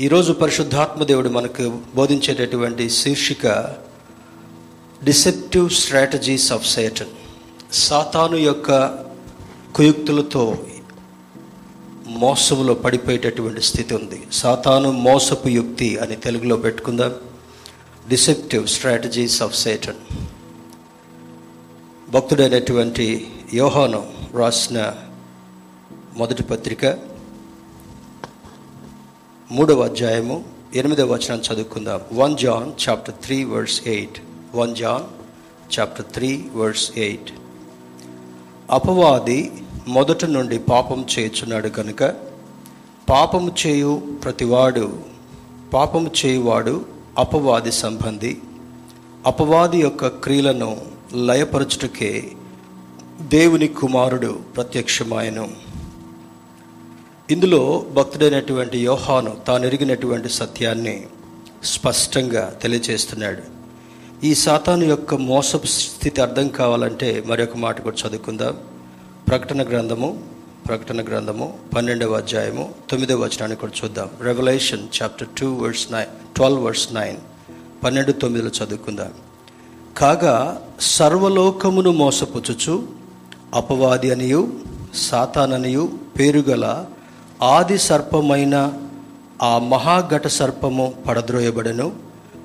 ఈరోజు పరిశుద్ధాత్మ దేవుడు మనకు బోధించేటటువంటి శీర్షిక డిసెప్టివ్ స్ట్రాటజీస్ ఆఫ్ సేటన్ సాతాను యొక్క కుయుక్తులతో మోసములో పడిపోయేటటువంటి స్థితి ఉంది. సాతాను మోసపు యుక్తి అని తెలుగులో పెట్టుకుందాం. డిసెప్టివ్ స్ట్రాటజీస్ ఆఫ్ సేటన్ భక్తుడైనటువంటి యోహాను రాసిన మొదటి పత్రిక మూడవ అధ్యాయము ఎనిమిదవ వచనం చదువుకుందాం. One John chapter three verse eight. One John chapter three verse eight. అపవాది మొదట నుండి పాపం చేయుచున్నాడు కనుక పాపము చేయు ప్రతివాడు పాపము చేయువాడు అపవాది సంబంధి. అపవాది యొక్క క్రియలను లయపరచుటకే దేవుని కుమారుడు ప్రత్యక్షమాయను. ఇందులో భక్తుడైనటువంటి యోహాను తాను ఎరిగినటువంటి సత్యాన్ని స్పష్టంగా తెలియజేస్తున్నాడు. ఈ సాతాను యొక్క మోసపు స్థితి అర్థం కావాలంటే మరొక మాట కూడా చదువుకుందాం. ప్రకటన గ్రంథము ప్రకటన గ్రంథము పన్నెండవ అధ్యాయము తొమ్మిదవ వచనాన్ని కూడా చూద్దాం. Revelation chapter two verse nine twelve verse nine పన్నెండు తొమ్మిదిలో చదువుకుందాం. కాగా సర్వలోకమును మోసపుచ్చుచు అపవాది అనియు సాతాననియు పేరుగల ఆది సర్పమైన ఆ మహాఘట సర్పము పడద్రోయబడను.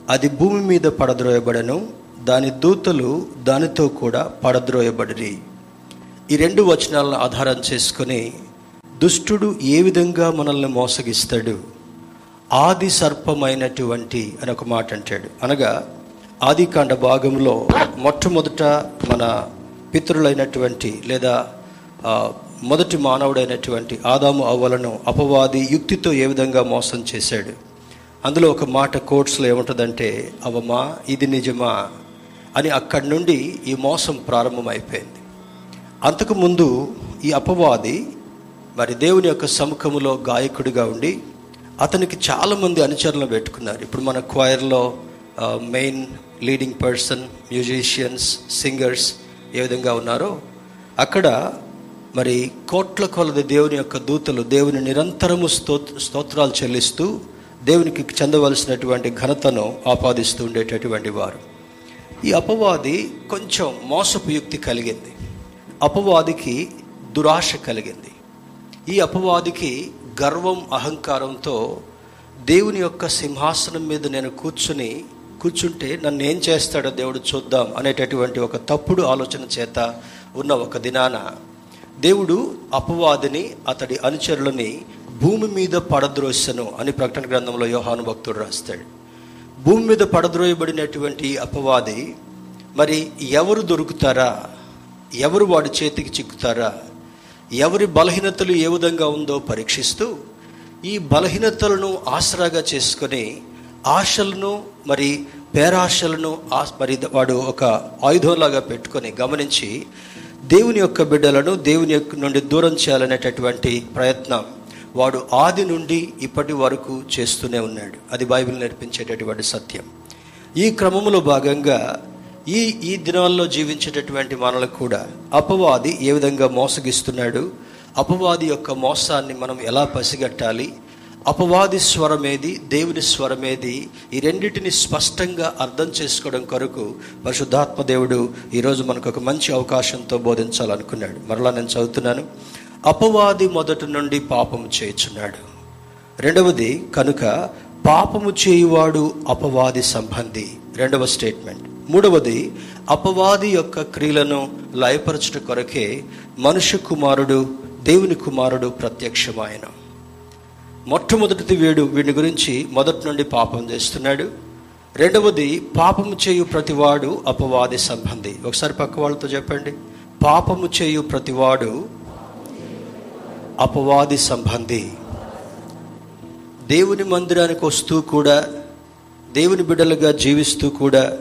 అది భూమి మీద పడద్రోయబడను. దాని దూతలు దానితో కూడా పడద్రోయబడిరి. ఈ రెండు వచనాలను ఆధారం చేసుకొని దుష్టుడు ఏ విధంగా మనల్ని మోసగిస్తాడు? ఆది సర్పమైనటువంటి అని ఒక మాట అంటాడు. అనగా ఆదికాండ భాగంలో మొట్టమొదట మన పితృలైనటువంటి లేదా మొదటి మానవుడైనటువంటి ఆదాము అవ్వలను అపవాది యుక్తితో ఏ విధంగా మోసం చేశాడు? అందులో ఒక మాట కోట్స్లో ఏముంటుందంటే అవమా ఇది నిజమా? అని అక్కడి నుండి ఈ మోసం ప్రారంభమైపోయింది. అంతకుముందు ఈ అపవాది మరి దేవుని యొక్క సముఖములో గాయకుడిగా ఉండి అతనికి చాలామంది అనుచరులను పెట్టుకున్నారు. ఇప్పుడు మన క్వైర్లో main leading person musicians singers ఏ విధంగా ఉన్నారో అక్కడ మరి కోట్ల కొలది దేవుని యొక్క దూతలు దేవుని నిరంతరము స్తోత్ స్తోత్రాలు చెల్లిస్తూ దేవునికి చెందవలసినటువంటి ఘనతను ఆపాదిస్తూ ఉండేటటువంటి వారు. ఈ అపవాది కొంచెం మోసపు యుక్తి కలిగింది. అపవాదికి దురాశ కలిగింది. ఈ అపవాదికి గర్వం అహంకారంతో దేవుని యొక్క సింహాసనం మీద నేను కూర్చుని కూర్చుంటే నన్ను ఏం చేస్తాడో దేవుడు చూద్దాం అనేటటువంటి ఒక తప్పుడు ఆలోచన చేత ఉన్న ఒక దినాన దేవుడు అపవాదిని అతడి అనుచరులని భూమి మీద పడద్రోసను అని ప్రకటన గ్రంథంలో యోహాను భక్తుడు రాస్తాడు. భూమి మీద పడద్రోయబడినటువంటి అపవాది మరి ఎవరు దొరుకుతారా? ఎవరు వాడి చేతికి చిక్కుతారా? ఎవరి బలహీనతలు ఏ విధంగా ఉందో పరీక్షిస్తూ ఈ బలహీనతలను ఆసరాగా చేసుకొని ఆశలను మరి పేరాశలను మరి వాడు ఒక ఆయుధంలాగా పెట్టుకొని గమనించి దేవుని యొక్క బిడ్డలను దేవుని యొక్క నుండి దూరం చేయాలనేటటువంటి ప్రయత్నం వాడు ఆది నుండి ఇప్పటి వరకు చేస్తూనే ఉన్నాడు. అది బైబిల్ నేర్పించేటటువంటి సత్యం. ఈ క్రమంలో భాగంగా ఈ ఈ దినాల్లో జీవించేటటువంటి మనలకు కూడా అపవాది ఏ విధంగా మోసగిస్తున్నాడు? అపవాది యొక్క మోసాన్ని మనం ఎలా పసిగట్టాలి? అపవాది స్వరమేది దేవుని స్వరమేది ఈ రెండింటిని స్పష్టంగా అర్థం చేసుకోవడం కొరకు పరిశుద్ధాత్మ దేవుడు ఈరోజు మనకు ఒక మంచి అవకాశంతో బోధించాలనుకున్నాడు. మరలా నేను చదువుతున్నాను. అపవాది మొదటి నుండి పాపము చేయుచున్నాడు. రెండవది కనుక పాపము చేయువాడు అపవాది సంబంధి. రెండవ స్టేట్మెంట్. మూడవది అపవాది యొక్క క్రియలను లయపరచుట కొరకే మనుష్య కుమారుడు దేవుని కుమారుడు ప్రత్యక్షమాయన. మొట్టమొదటిది వీడు వీడి గురించి మొదటి నుండి పాపం చేస్తున్నాడు. రెండవది పాపము చేయు ప్రతివాడు అపవాది సంబంధి. ఒకసారి పక్క వాళ్ళతో చెప్పండి. పాపము చేయు ప్రతివాడు అపవాది సంబంధి. దేవుని మందిరానికి వస్తూ కూడా దేవుని బిడ్డలుగా జీవిస్తూ కూడా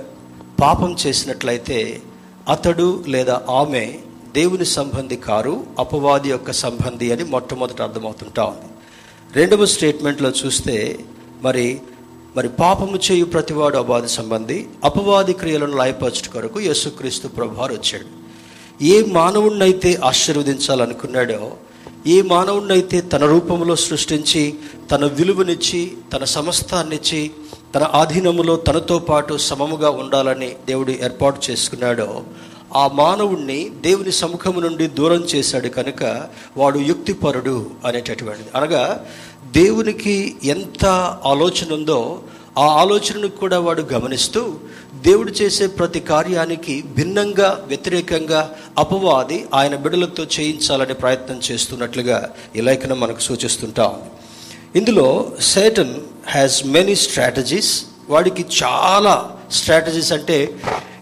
పాపం చేసినట్లయితే అతడు లేదా ఆమె దేవుని సంబంధి కారు అపవాది యొక్క సంబంధి అని మొట్టమొదట అర్థమవుతుంటా ఉంది. రెండవ స్టేట్మెంట్లో చూస్తే మరి మరి పాపము చేయు ప్రతివాడు అపవాది సంబంధి అపవాది క్రియలను లాయపరచుట కొరకు యేసుక్రీస్తు ప్రభువారు వచ్చాడు. ఏ మానవుణ్ణైతే ఆశీర్వదించాలనుకున్నాడో ఏ మానవుణ్ణైతే తన రూపంలో సృష్టించి తన విలువనిచ్చి తన సమస్తాన్నిచ్చి తన ఆధీనములో తనతో పాటు సమముగా ఉండాలని దేవుడు ఏర్పాటు చేసుకున్నాడో ఆ మానవుణ్ణి దేవుని సముఖము నుండి దూరం చేశాడు కనుక వాడు యుక్తిపరుడు అనేటటువంటిది. అనగా దేవునికి ఎంత ఆలోచన ఉందో ఆ ఆలోచనను కూడా వాడు గమనిస్తూ దేవుడు చేసే ప్రతి కార్యానికి భిన్నంగా వ్యతిరేకంగా అపవాది ఆయన బిడలతో చేయించాలని ప్రయత్నం చేస్తున్నట్లుగా ఈ లేఖనం మనకు సూచిస్తుంటాం ఇందులో సేటన్ హ్యాస్ మెనీ స్ట్రాటజీస్ వాడికి చాలా స్ట్రాటజీస్ అంటే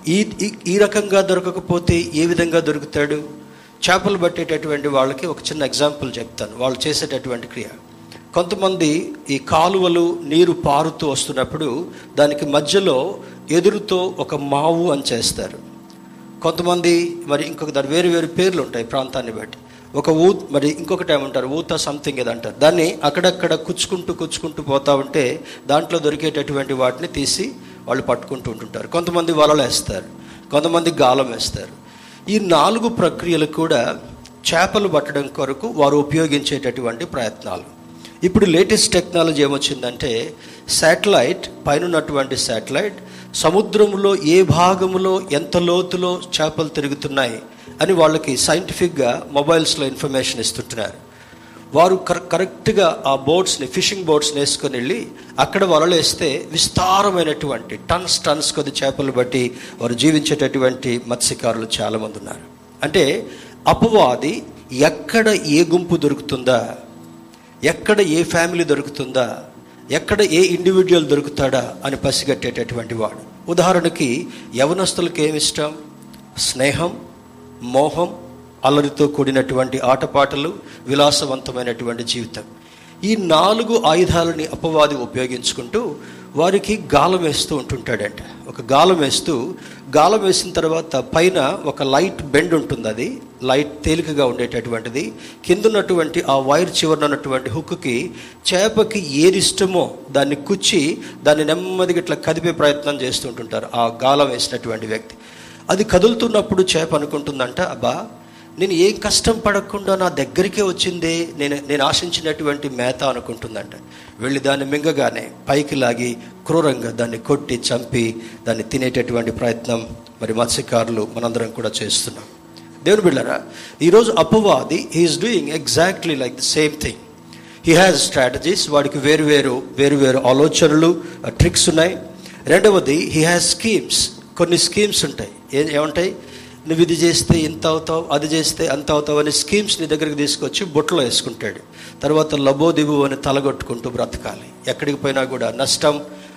ఈ ఈ- రకంగా దొరకకపోతే ఏ విధంగా దొరుకుతాడు? చేపలు పట్టేటటువంటి వాళ్ళకి ఒక చిన్న ఎగ్జాంపుల్ చెప్తాను. వాళ్ళు చేసేటటువంటి క్రియ. కొంతమంది ఈ కాలువలు నీరు పారుతూ వస్తున్నప్పుడు దానికి మధ్యలో ఎదురుతో ఒక మావు అని చేస్తారు. కొంతమంది మరి ఇంకొక దాని వేరు వేరు పేర్లు ఉంటాయి ప్రాంతాన్ని బట్టి. ఒక ఊ మరి ఇంకొకటి ఏమంటారు? ఊత సంథింగ్ ఇది అంటారు. దాన్ని అక్కడక్కడ కుచ్చుకుంటూ కుచ్చుకుంటూ పోతా ఉంటే దాంట్లో దొరికేటటువంటి వాటిని తీసి వాళ్ళు పట్టుకుంటూ ఉంటుంటారు. కొంతమంది వలలు వేస్తారు. కొంతమంది గాలం వేస్తారు. ఈ నాలుగు ప్రక్రియలు కూడా చేపలు పట్టడం కొరకు వారు ఉపయోగించేటటువంటి ప్రయత్నాలు. ఇప్పుడు లేటెస్ట్ టెక్నాలజీ ఏమొచ్చిందంటే శాటిలైట్ పైన ఉన్నటువంటి శాటిలైట్ సముద్రంలో ఏ భాగంలో ఎంత లోతులో చేపలు తిరుగుతున్నాయి అని వాళ్ళకి సైంటిఫిక్గా మొబైల్స్లో ఇన్ఫర్మేషన్ ఇస్తుంటున్నారు. వారు కర కరెక్ట్గా ఆ బోట్స్ని ఫిషింగ్ బోట్స్ని వేసుకొని వెళ్ళి అక్కడ వలలేస్తే విస్తారమైనటువంటి టన్స్ టన్స్ కొద్ది చేపలు బట్టి వారు జీవించేటటువంటి మత్స్యకారులు చాలామంది ఉన్నారు. అంటే అపవాది ఎక్కడ ఏ గుంపు దొరుకుతుందా ఎక్కడ ఏ ఫ్యామిలీ దొరుకుతుందా ఎక్కడ ఏ ఇండివిజువల్ దొరుకుతాడా అని పసిగట్టేటటువంటి వాడు. ఉదాహరణకి యవనస్తులకు ఏమి ఇష్టం? స్నేహం మోహం అల్లరితో కూడినటువంటి ఆటపాటలు విలాసవంతమైనటువంటి జీవితం. ఈ నాలుగు ఆయుధాలని అపవాది ఉపయోగించుకుంటూ వారికి గాలం వేస్తూ ఉంటుంటాడంట. ఒక గాలం వేస్తూ గాలం వేసిన తర్వాత పైన ఒక లైట్ బెండ్ ఉంటుంది అది. లైట్ తేలికగా ఉండేటటువంటిది. కింద ఉన్నటువంటి ఆ వైర్ చివరన ఉన్నటువంటి హుక్కి చేపకి ఏది ఇష్టమో దాన్ని కుచ్చి దాన్ని నెమ్మదిగా ఇట్లా కదిపే ప్రయత్నం చేస్తుంటుంటారు ఆ గాలం వేసినటువంటి వ్యక్తి. అది కదులుతున్నప్పుడు చేప అనుకుంటుందంట అబ్బా నేను ఏం కష్టం పడకుండా నా దగ్గరికే వచ్చిందే నేను నేను ఆశించినటువంటి మేత అనుకుంటుందంట. వెళ్ళి దాన్ని మింగగానే పైకి లాగి క్రూరంగా దాన్ని కొట్టి చంపి దాన్ని తినేటటువంటి ప్రయత్నం మరి మత్స్యకారులు మనందరం కూడా చేస్తున్నాం. దేవుని బిళ్ళరా ఈరోజు అపవాది he is doing exactly like the same thing he has strategies వాడికి వేరు వేరు వేరు వేరు ఆలోచనలు ట్రిక్స్ ఉన్నాయి. రెండవది హీ హ్యాస్ స్కీమ్స్ కొన్ని స్కీమ్స్ ఉంటాయి. ఏ ఏముంటాయి? నువ్వు ఇది చేస్తే ఇంత అవుతావు అది చేస్తే అంత అవుతావు అనే స్కీమ్స్ నీ దగ్గరికి తీసుకొచ్చి బుట్టలో వేసుకుంటాడు. తర్వాత లబో దిగు అని తలగొట్టుకుంటూ బ్రతకాలి. ఎక్కడికి పోయినా కూడా నష్టం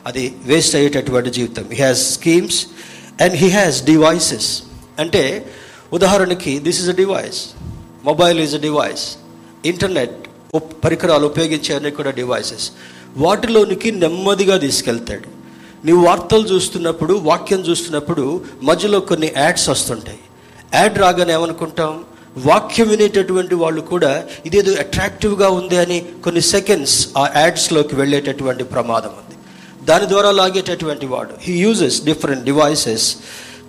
అది వేస్ట్ అయ్యేటటువంటి జీవితం. He has schemes and he has devices అంటే ఉదాహరణకి this is a device mobile is a device internet పరికరాలు ఉపయోగించే అన్ని కూడా డివైసెస్ వాటిలోనికి నెమ్మదిగా తీసుకెళ్తాడు. నీవు వార్తలు చూస్తున్నప్పుడు వాక్యం చూస్తున్నప్పుడు మధ్యలో కొన్ని యాడ్స్ వస్తుంటాయి. యాడ్ రాగానే ఏమనుకుంటాం? వాక్యం వినేటటువంటి వాళ్ళు కూడా ఇదేదో అట్రాక్టివ్గా ఉంది అని కొన్ని సెకండ్స్ ఆ యాడ్స్లోకి వెళ్ళేటటువంటి ప్రమాదం ఉంది. దాని ద్వారా లాగేటటువంటి వాడు. He uses different devices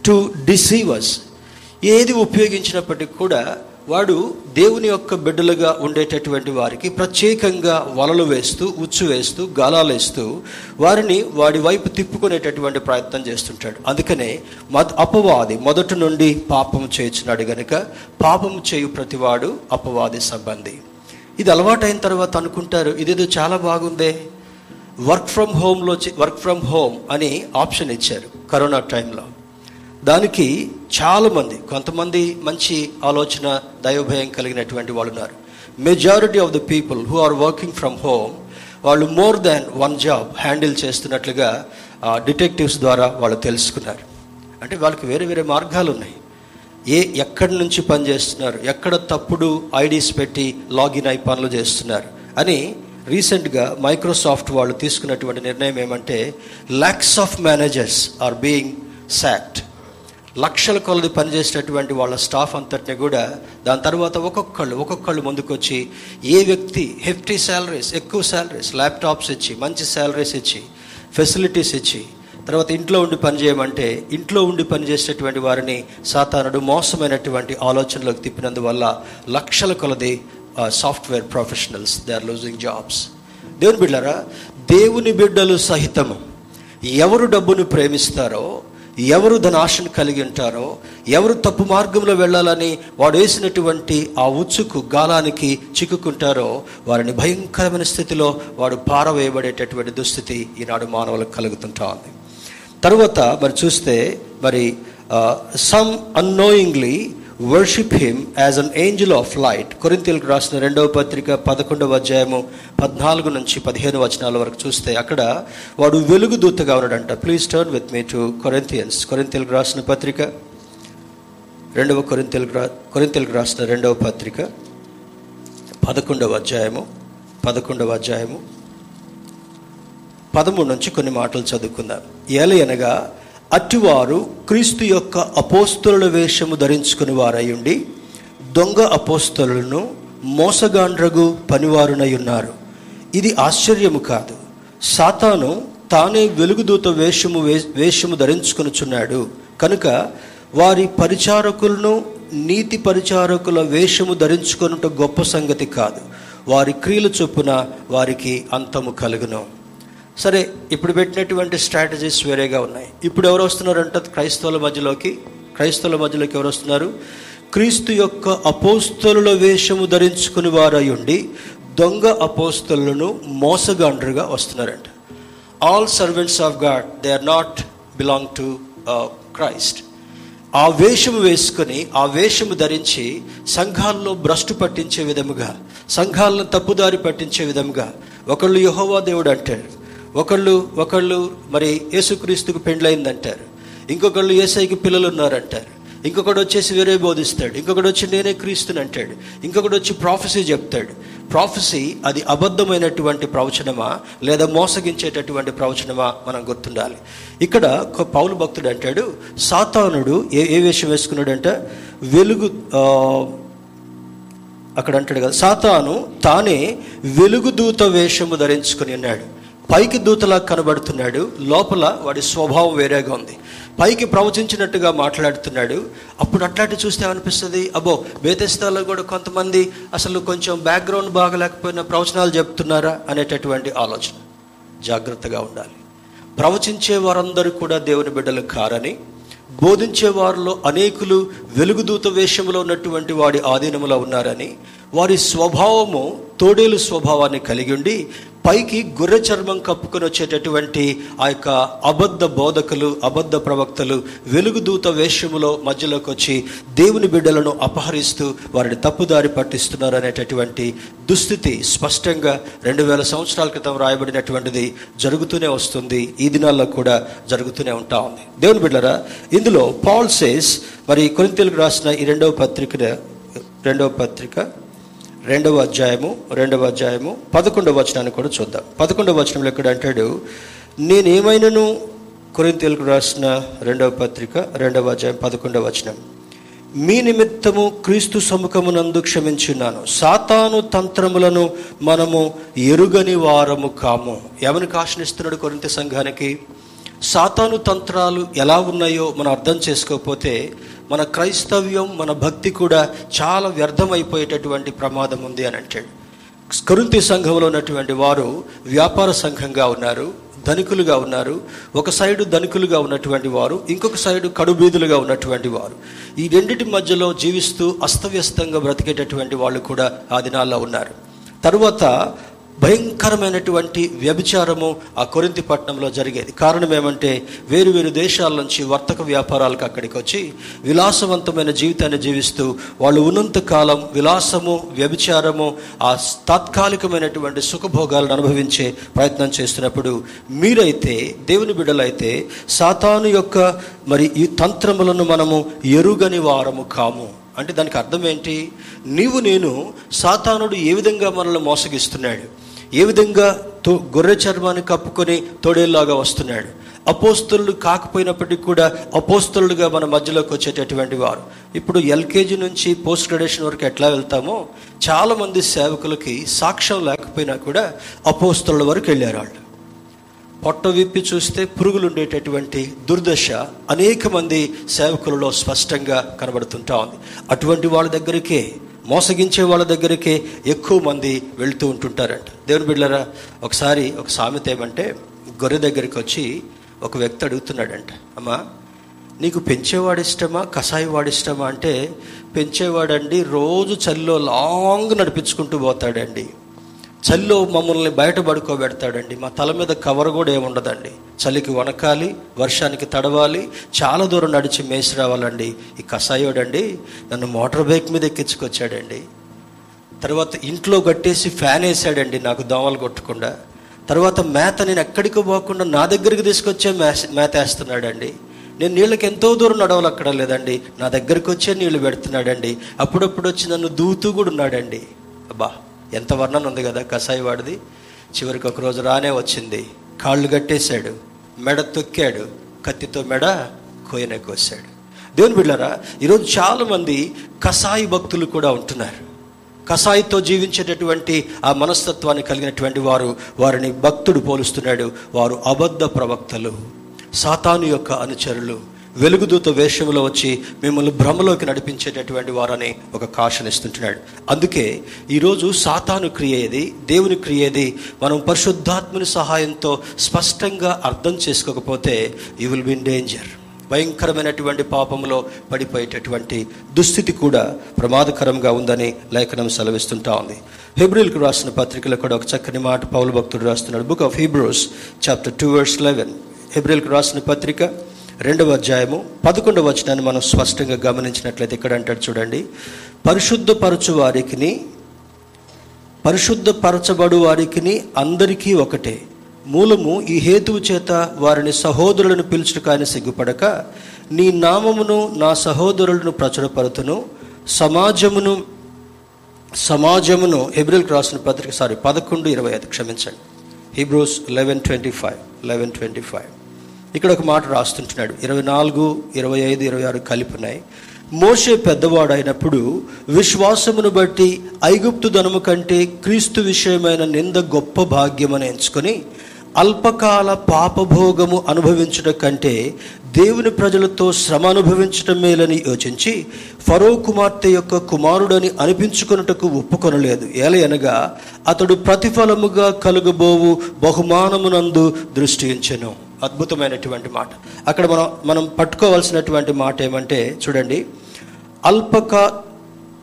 to deceivers ఏది ఉపయోగించినప్పటికీ కూడా వాడు దేవుని యొక్క బిడ్డలుగా ఉండేటటువంటి వారికి ప్రత్యేకంగా వలలు వేస్తూ ఉచ్చు వేస్తూ గాలాలు వేస్తూ వారిని వాడి వైపు తిప్పుకునేటటువంటి ప్రయత్నం చేస్తుంటాడు. అందుకనే మద్ అపవాది మొదటి నుండి పాపం చేయించినాడు గనుక పాపం చేయు ప్రతివాడు అపవాది సంబంధి. ఇది అలవాటైన తర్వాత అనుకుంటారు ఇదేదో చాలా బాగుందే. వర్క్ ఫ్రమ్ హోమ్లో వర్క్ ఫ్రమ్ హోమ్ అని ఆప్షన్ ఇచ్చారు కరోనా టైంలో. దానికి చాలామంది కొంతమంది మంచి ఆలోచన దైవభయం కలిగినటువంటి వాళ్ళు ఉన్నారు. Majority of the people who are working from home వాళ్ళు more than one job handle చేస్తున్నట్లుగా డిటెక్టివ్స్ ద్వారా వాళ్ళు తెలుసుకున్నారు. అంటే వాళ్ళకి వేరే వేరే మార్గాలు ఉన్నాయి. ఏ ఎక్కడి నుంచి పని చేస్తున్నారు ఎక్కడ తప్పుడు ఐడీస్ పెట్టి లాగిన్ అయి పనులు చేస్తున్నారు అని రీసెంట్గా మైక్రోసాఫ్ట్ వాళ్ళు తీసుకున్నటువంటి నిర్ణయం ఏమంటే lakhs of managers are being sacked లక్షల కొలది పనిచేసేటటువంటి వాళ్ళ స్టాఫ్ అంతటిని కూడా దాని తర్వాత ఒక్కొక్కళ్ళు ఒక్కొక్కళ్ళు ముందుకొచ్చి ఏ వ్యక్తి హెఫ్టీ శాలరీస్ ఎక్కువ శాలరీస్ ల్యాప్టాప్స్ ఇచ్చి మంచి శాలరీస్ ఇచ్చి ఫెసిలిటీస్ ఇచ్చి తర్వాత ఇంట్లో ఉండి పని చేయమంటే ఇంట్లో ఉండి పనిచేసేటువంటి వారిని సాతానుడు మోసమైనటువంటి ఆలోచనలోకి తిప్పినందువల్ల లక్షల కొలది software professionals they are losing jobs దేవుని బిడ్డరా దేవుని బిడ్డలు సహితము ఎవరు డబ్బును ప్రేమిస్తారో ఎవరు ధనాశను కలిగి ఉంటారో ఎవరు తప్పు మార్గంలో వెళ్ళాలని వాడు వేసినటువంటి ఆ ఉచ్చుకు గాలానికి చిక్కుకుంటారో వారిని భయంకరమైన స్థితిలో వాడు పారవేయబడేటటువంటి దుస్థితి ఈనాడు మానవులకు కలుగుతుంటా ఉంది. తరువాత మరి చూస్తే మరి some annoyingly worship him as an angel of light కొరింతలకు రాసిన రెండవ పత్రిక పదకొండవ అధ్యాయము పద్నాలుగు నుంచి పదిహేను వచనాల వరకు చూస్తే అక్కడ వాడు వెలుగు దూతగా ఉన్నాడంట. Please turn with me to Corinthians కొరింతలకు రాసిన పత్రిక రెండవ కొరింతలకు రా కొరింతలకు రాసిన రెండవ పత్రిక పదకొండవ అధ్యాయము పదకొండవ అధ్యాయము పదమూడు నుంచి కొన్ని మాటలు చదువుకుందాం. ఏలయనగా అట్టివారు క్రీస్తు యొక్క అపోస్తుల వేషము ధరించుకుని వారయుండి దొంగ అపోస్తులను మోసగాండ్రగు పనివారునై ఉన్నారు. ఇది ఆశ్చర్యము కాదు. సాతాను తానే వెలుగుదూత వేషము వే- వేషము ధరించుకొనుచున్నాడు. కనుక వారి పరిచారకులను నీతి పరిచారకుల వేషము ధరించుకొనుట గొప్ప సంగతి కాదు. వారి క్రియల చొప్పున వారికి అంతము కలుగును. సరే ఇప్పుడు పెట్టినటువంటి స్ట్రాటజీస్ వేరేగా ఉన్నాయి. ఇప్పుడు ఎవరు వస్తున్నారంట క్రైస్తవుల మధ్యలోకి క్రైస్తవుల మధ్యలోకి ఎవరు వస్తున్నారు? క్రీస్తు యొక్క అపోస్తలుల వేషము ధరించుకుని వారై ఉండి దొంగ అపోస్తలను మోసగాండ్రుగా వస్తున్నారంట. All servants of God they are not belong to Christ ఆ వేషము వేసుకొని ఆ వేషము ధరించి సంఘాల్లో భ్రష్టు పట్టించే విధముగా సంఘాలను తప్పుదారి పట్టించే విధముగా ఒకళ్ళు యహోవా దేవుడు అంటాడు. ఒకళ్ళు ఒకళ్ళు మరి యేసుక్రీస్తుకు పెండ్లైందంటారు ఇంకొకళ్ళు ఏసైకి పిల్లలు ఉన్నారంటారు ఇంకొకడు వచ్చేసి వేరే బోధిస్తాడు. ఇంకొకడు వచ్చి నేనే క్రీస్తుని అంటాడు. ఇంకొకడు వచ్చి ప్రాఫెసీ చెప్తాడు. ప్రాఫెసీ అది అబద్ధమైనటువంటి ప్రవచనమా? లేదా మోసగించేటటువంటి ప్రవచనమా? మనం గుర్తుండాలి. ఇక్కడ ఒక పౌలు భక్తుడు అంటాడు సాతానుడు ఏ ఏ వేషం వేసుకున్నాడంటే? వెలుగు అక్కడ అంటాడు కదా సాతాను తానే వెలుగు దూత వేషము ధరించుకుని ఉన్నాడు. పైకి దూతలా కనబడుతున్నాడు. లోపల వాడి స్వభావం వేరేగా ఉంది. పైకి ప్రవచించినట్టుగా మాట్లాడుతున్నాడు. అప్పుడు అట్లాంటి చూస్తే ఏమనిపిస్తుంది? అబ్బో బేతస్థాలో కూడా కొంతమంది అసలు కొంచెం బ్యాక్గ్రౌండ్ బాగలేకపోయినా ప్రవచనాలు చెప్తున్నారా అనేటటువంటి ఆలోచన. జాగ్రత్తగా ఉండాలి. ప్రవచించే వారందరూ కూడా దేవుని బిడ్డలు కారని బోధించే వారిలో అనేకులు వెలుగుదూత వేషంలో ఉన్నటువంటి వాడి ఆధీనంలో ఉన్నారని వారి స్వభావము తోడేలు స్వభావాన్ని కలిగి ఉండి పైకి గొర్రె చర్మం కప్పుకొని వచ్చేటటువంటి ఆ యొక్క అబద్ధ బోధకులు అబద్ధ ప్రవక్తలు వెలుగుదూత వేషములో మధ్యలోకి వచ్చి దేవుని బిడ్డలను అపహరిస్తూ వారిని తప్పుదారి పట్టిస్తున్నారు అనేటటువంటి దుస్థితి స్పష్టంగా రెండు వేల సంవత్సరాల క్రితం రాయబడినటువంటిది జరుగుతూనే వస్తుంది. ఈ దినాల్లో కూడా జరుగుతూనే ఉంటా ఉంది. దేవుని బిడ్డరా ఇందులో పాల్ సేస్ మరి కొరింతలకు రాసిన ఈ రెండవ పత్రిక రెండవ పత్రిక రెండవ అధ్యాయము రెండవ అధ్యాయము పదకొండవ వచనాన్ని కూడా చూద్దాం. పదకొండవ వచనంలో ఇక్కడ అంటాడు? నేనేమైనాను? కొరింతలకు రాసిన రెండవ పత్రిక రెండవ అధ్యాయం పదకొండవ వచనం. మీ నిమిత్తము క్రీస్తు సముఖమునందు క్షమించున్నాను. సాతాను తంత్రములను మనము ఎరుగని వారము కాము. ఎవరిని కాశనిస్తున్నాడు కొరింత సంఘానికి? సాతాను తంత్రాలు ఎలా ఉన్నాయో మనం అర్థం చేసుకోకపోతే మన క్రైస్తవ్యం మన భక్తి కూడా చాలా వ్యర్థమైపోయేటటువంటి ప్రమాదం ఉంది అని అంటాడు. కరుంతి సంఘంలో ఉన్నటువంటి వారు వ్యాపార సంఘంగా ఉన్నారు ధనికులుగా ఉన్నారు. ఒక సైడు ధనికులుగా ఉన్నటువంటి వారు ఇంకొక సైడు కడుబీదులుగా ఉన్నటువంటి వారు. ఈ రెండిటి మధ్యలో జీవిస్తూ అస్తవ్యస్తంగా బ్రతికేటటువంటి వాళ్ళు కూడా ఆ దినాల్లో ఉన్నారు. తరువాత భయంకరమైనటువంటి వ్యభిచారము ఆ కొరింతి పట్టణంలో జరిగేది. కారణం ఏమంటే వేరు వేరు దేశాల నుంచి వర్తక వ్యాపారాలకు అక్కడికి వచ్చి విలాసవంతమైన జీవితాన్ని జీవిస్తూ వాళ్ళు ఉన్నంత కాలం విలాసము వ్యభిచారము ఆ తాత్కాలికమైనటువంటి సుఖభోగాలను అనుభవించే ప్రయత్నం చేస్తున్నప్పుడు మీరైతే దేవుని బిడ్డలైతే సాతాను యొక్క మరి ఈ తంత్రములను మనము ఎరుగని వారము కాము. అంటే దానికి అర్థం ఏంటి? నీవు నేను సాతానుడు ఏ విధంగా మనల్ని మోసగిస్తున్నాడు? ఏ విధంగా తో గొర్రె చర్మాన్ని కప్పుకొని తోడేలాగా వస్తున్నాడు. అపోస్తులు కాకపోయినప్పటికీ కూడా అపోస్తులుగా మన మధ్యలోకి వచ్చేటటువంటి వారు. ఇప్పుడు ఎల్కేజీ నుంచి పోస్ట్ గ్రాడ్యుయేషన్ వరకు ఎట్లా వెళ్తామో చాలామంది సేవకులకి సాక్ష్యం లేకపోయినా కూడా అపోస్తుల వరకు వెళ్ళారు వాళ్ళు. పొట్ట విప్పి చూస్తే పురుగులు ఉండేటటువంటి దుర్దశ అనేక మంది సేవకులలో స్పష్టంగా కనబడుతుంటా ఉంది. అటువంటి వాళ్ళ దగ్గరికే మోసగించే వాళ్ళ దగ్గరికి ఎక్కువ మంది వెళ్తూ ఉంటుంటారంట. దేవుని బిడ్డలరా ఒకసారి ఒక సామెత ఏమంటే గొర్రె దగ్గరికి వచ్చి ఒక వ్యక్తి అడుగుతున్నాడంట. అమ్మా నీకు పెంచేవాడు ఇష్టమా? కషాయి వాడు ఇష్టమా? అంటే పెంచేవాడండి రోజు చలిలో లాంగ్ నడిపించుకుంటూ పోతాడండి. చలిలో మమ్మల్ని బయట పడుకోబెడతాడండి. మా తల మీద కవర్ కూడా ఏముండదండి చలికి వనకాలి వర్షానికి తడవాలి చాలా దూరం నడిచి మేసి రావాలండి. ఈ కషాయోడండి నన్ను మోటార్ బైక్ మీద ఎక్కించుకొచ్చాడండి. తర్వాత ఇంట్లో కట్టేసి ఫ్యాన్ వేసాడండి నాకు దోమలు కొట్టకుండా. తర్వాత మేత నేను ఎక్కడికి పోకుండా నా దగ్గరికి తీసుకొచ్చే మేత వేస్తున్నాడండి. నేను నీళ్ళకి ఎంతో దూరం నడవలు అక్కడ లేదండి. నా దగ్గరికి వచ్చే నీళ్ళు పెడుతున్నాడండి. అప్పుడప్పుడు వచ్చి నన్ను దూతూ కూడా ఉన్నాడండి. అబ్బా! ఎంత వర్ణన ఉంది కదా? కషాయి వాడిది. చివరికి ఒక రోజు రానే వచ్చింది. కాళ్ళు కట్టేశాడు. మెడ తొక్కాడు. కత్తితో మెడ కోయనే కోసాడు. దేవుని బిళ్ళారా ఈరోజు చాలామంది కషాయి భక్తులు కూడా ఉంటున్నారు. కషాయితో జీవించేటటువంటి ఆ మనస్తత్వాన్ని కలిగినటువంటి వారు వారిని భక్తుడు పోలుస్తున్నాడు. వారు అబద్ధ ప్రవక్తలు. సాతాను యొక్క అనుచరులు. వెలుగుదూత వేషంలో వచ్చి మిమ్మల్ని భ్రమలోకి నడిపించేటటువంటి వారని ఒక కాషన్ ఇస్తుంటున్నాడు. అందుకే ఈరోజు సాతాను క్రియేది దేవుని క్రియేది మనం పరిశుద్ధాత్మని సహాయంతో స్పష్టంగా అర్థం చేసుకోకపోతే యూ విల్ బిన్ డేంజర్ భయంకరమైనటువంటి పాపంలో పడిపోయేటటువంటి దుస్థితి కూడా ప్రమాదకరంగా ఉందని లేఖనం సెలవిస్తుంటా ఉంది. హెబ్రిల్కు రాసిన పత్రికలో కూడా ఒక చక్కని మాట పౌలు భక్తుడు రాస్తున్నాడు. Book of Hebrews chapter two verse eleven హెబ్రిల్కు రాసిన పత్రిక రెండవ అధ్యాయము పదకొండవ వచనాన్ని మనం స్పష్టంగా గమనించినట్లయితే ఇక్కడ అంటాడు చూడండి. పరిశుద్ధపరచు వారికి పరిశుద్ధపరచబడు వారికి అందరికీ ఒకటే. మూలము ఈ హేతువు చేత వారిని సహోదరులను పిలుచుట ఆయన సిగ్గుపడక నీ నామమును నా సహోదరులను ప్రచురపరుతును సమాజమును సమాజమును హెబ్రిల్కి రాసిన పత్రిక సారీ పదకొండు ఇరవై ఐదు క్షమించండి. Hebrews eleven twenty five eleven twenty five ఇక్కడ ఒక మాట రాస్తుంటున్నాడు. ఇరవై నాలుగు ఇరవై ఐదు ఇరవై ఆరు కలిపినాయి మోషే పెద్దవాడైనప్పుడు విశ్వాసమును బట్టి ఐగుప్తు ధనము కంటే క్రీస్తు విషయమైన నింద గొప్ప భాగ్యమని ఎంచుకొని అల్పకాల పాపభోగము అనుభవించుట కంటే దేవుని ప్రజలతో శ్రమ అనుభవించటం మేలని యోచించి ఫరో కుమార్తె యొక్క కుమారుడని అనిపించుకొనుటకు ఒప్పుకొనలేదు. ఏలయనగా అతడు ప్రతిఫలముగా కలుగబోవు బహుమానమునందు దృష్టించెను అద్భుతమైనటువంటి మాట. అక్కడ మనం మనం పట్టుకోవాల్సినటువంటి మాట ఏమంటే చూడండి అల్పక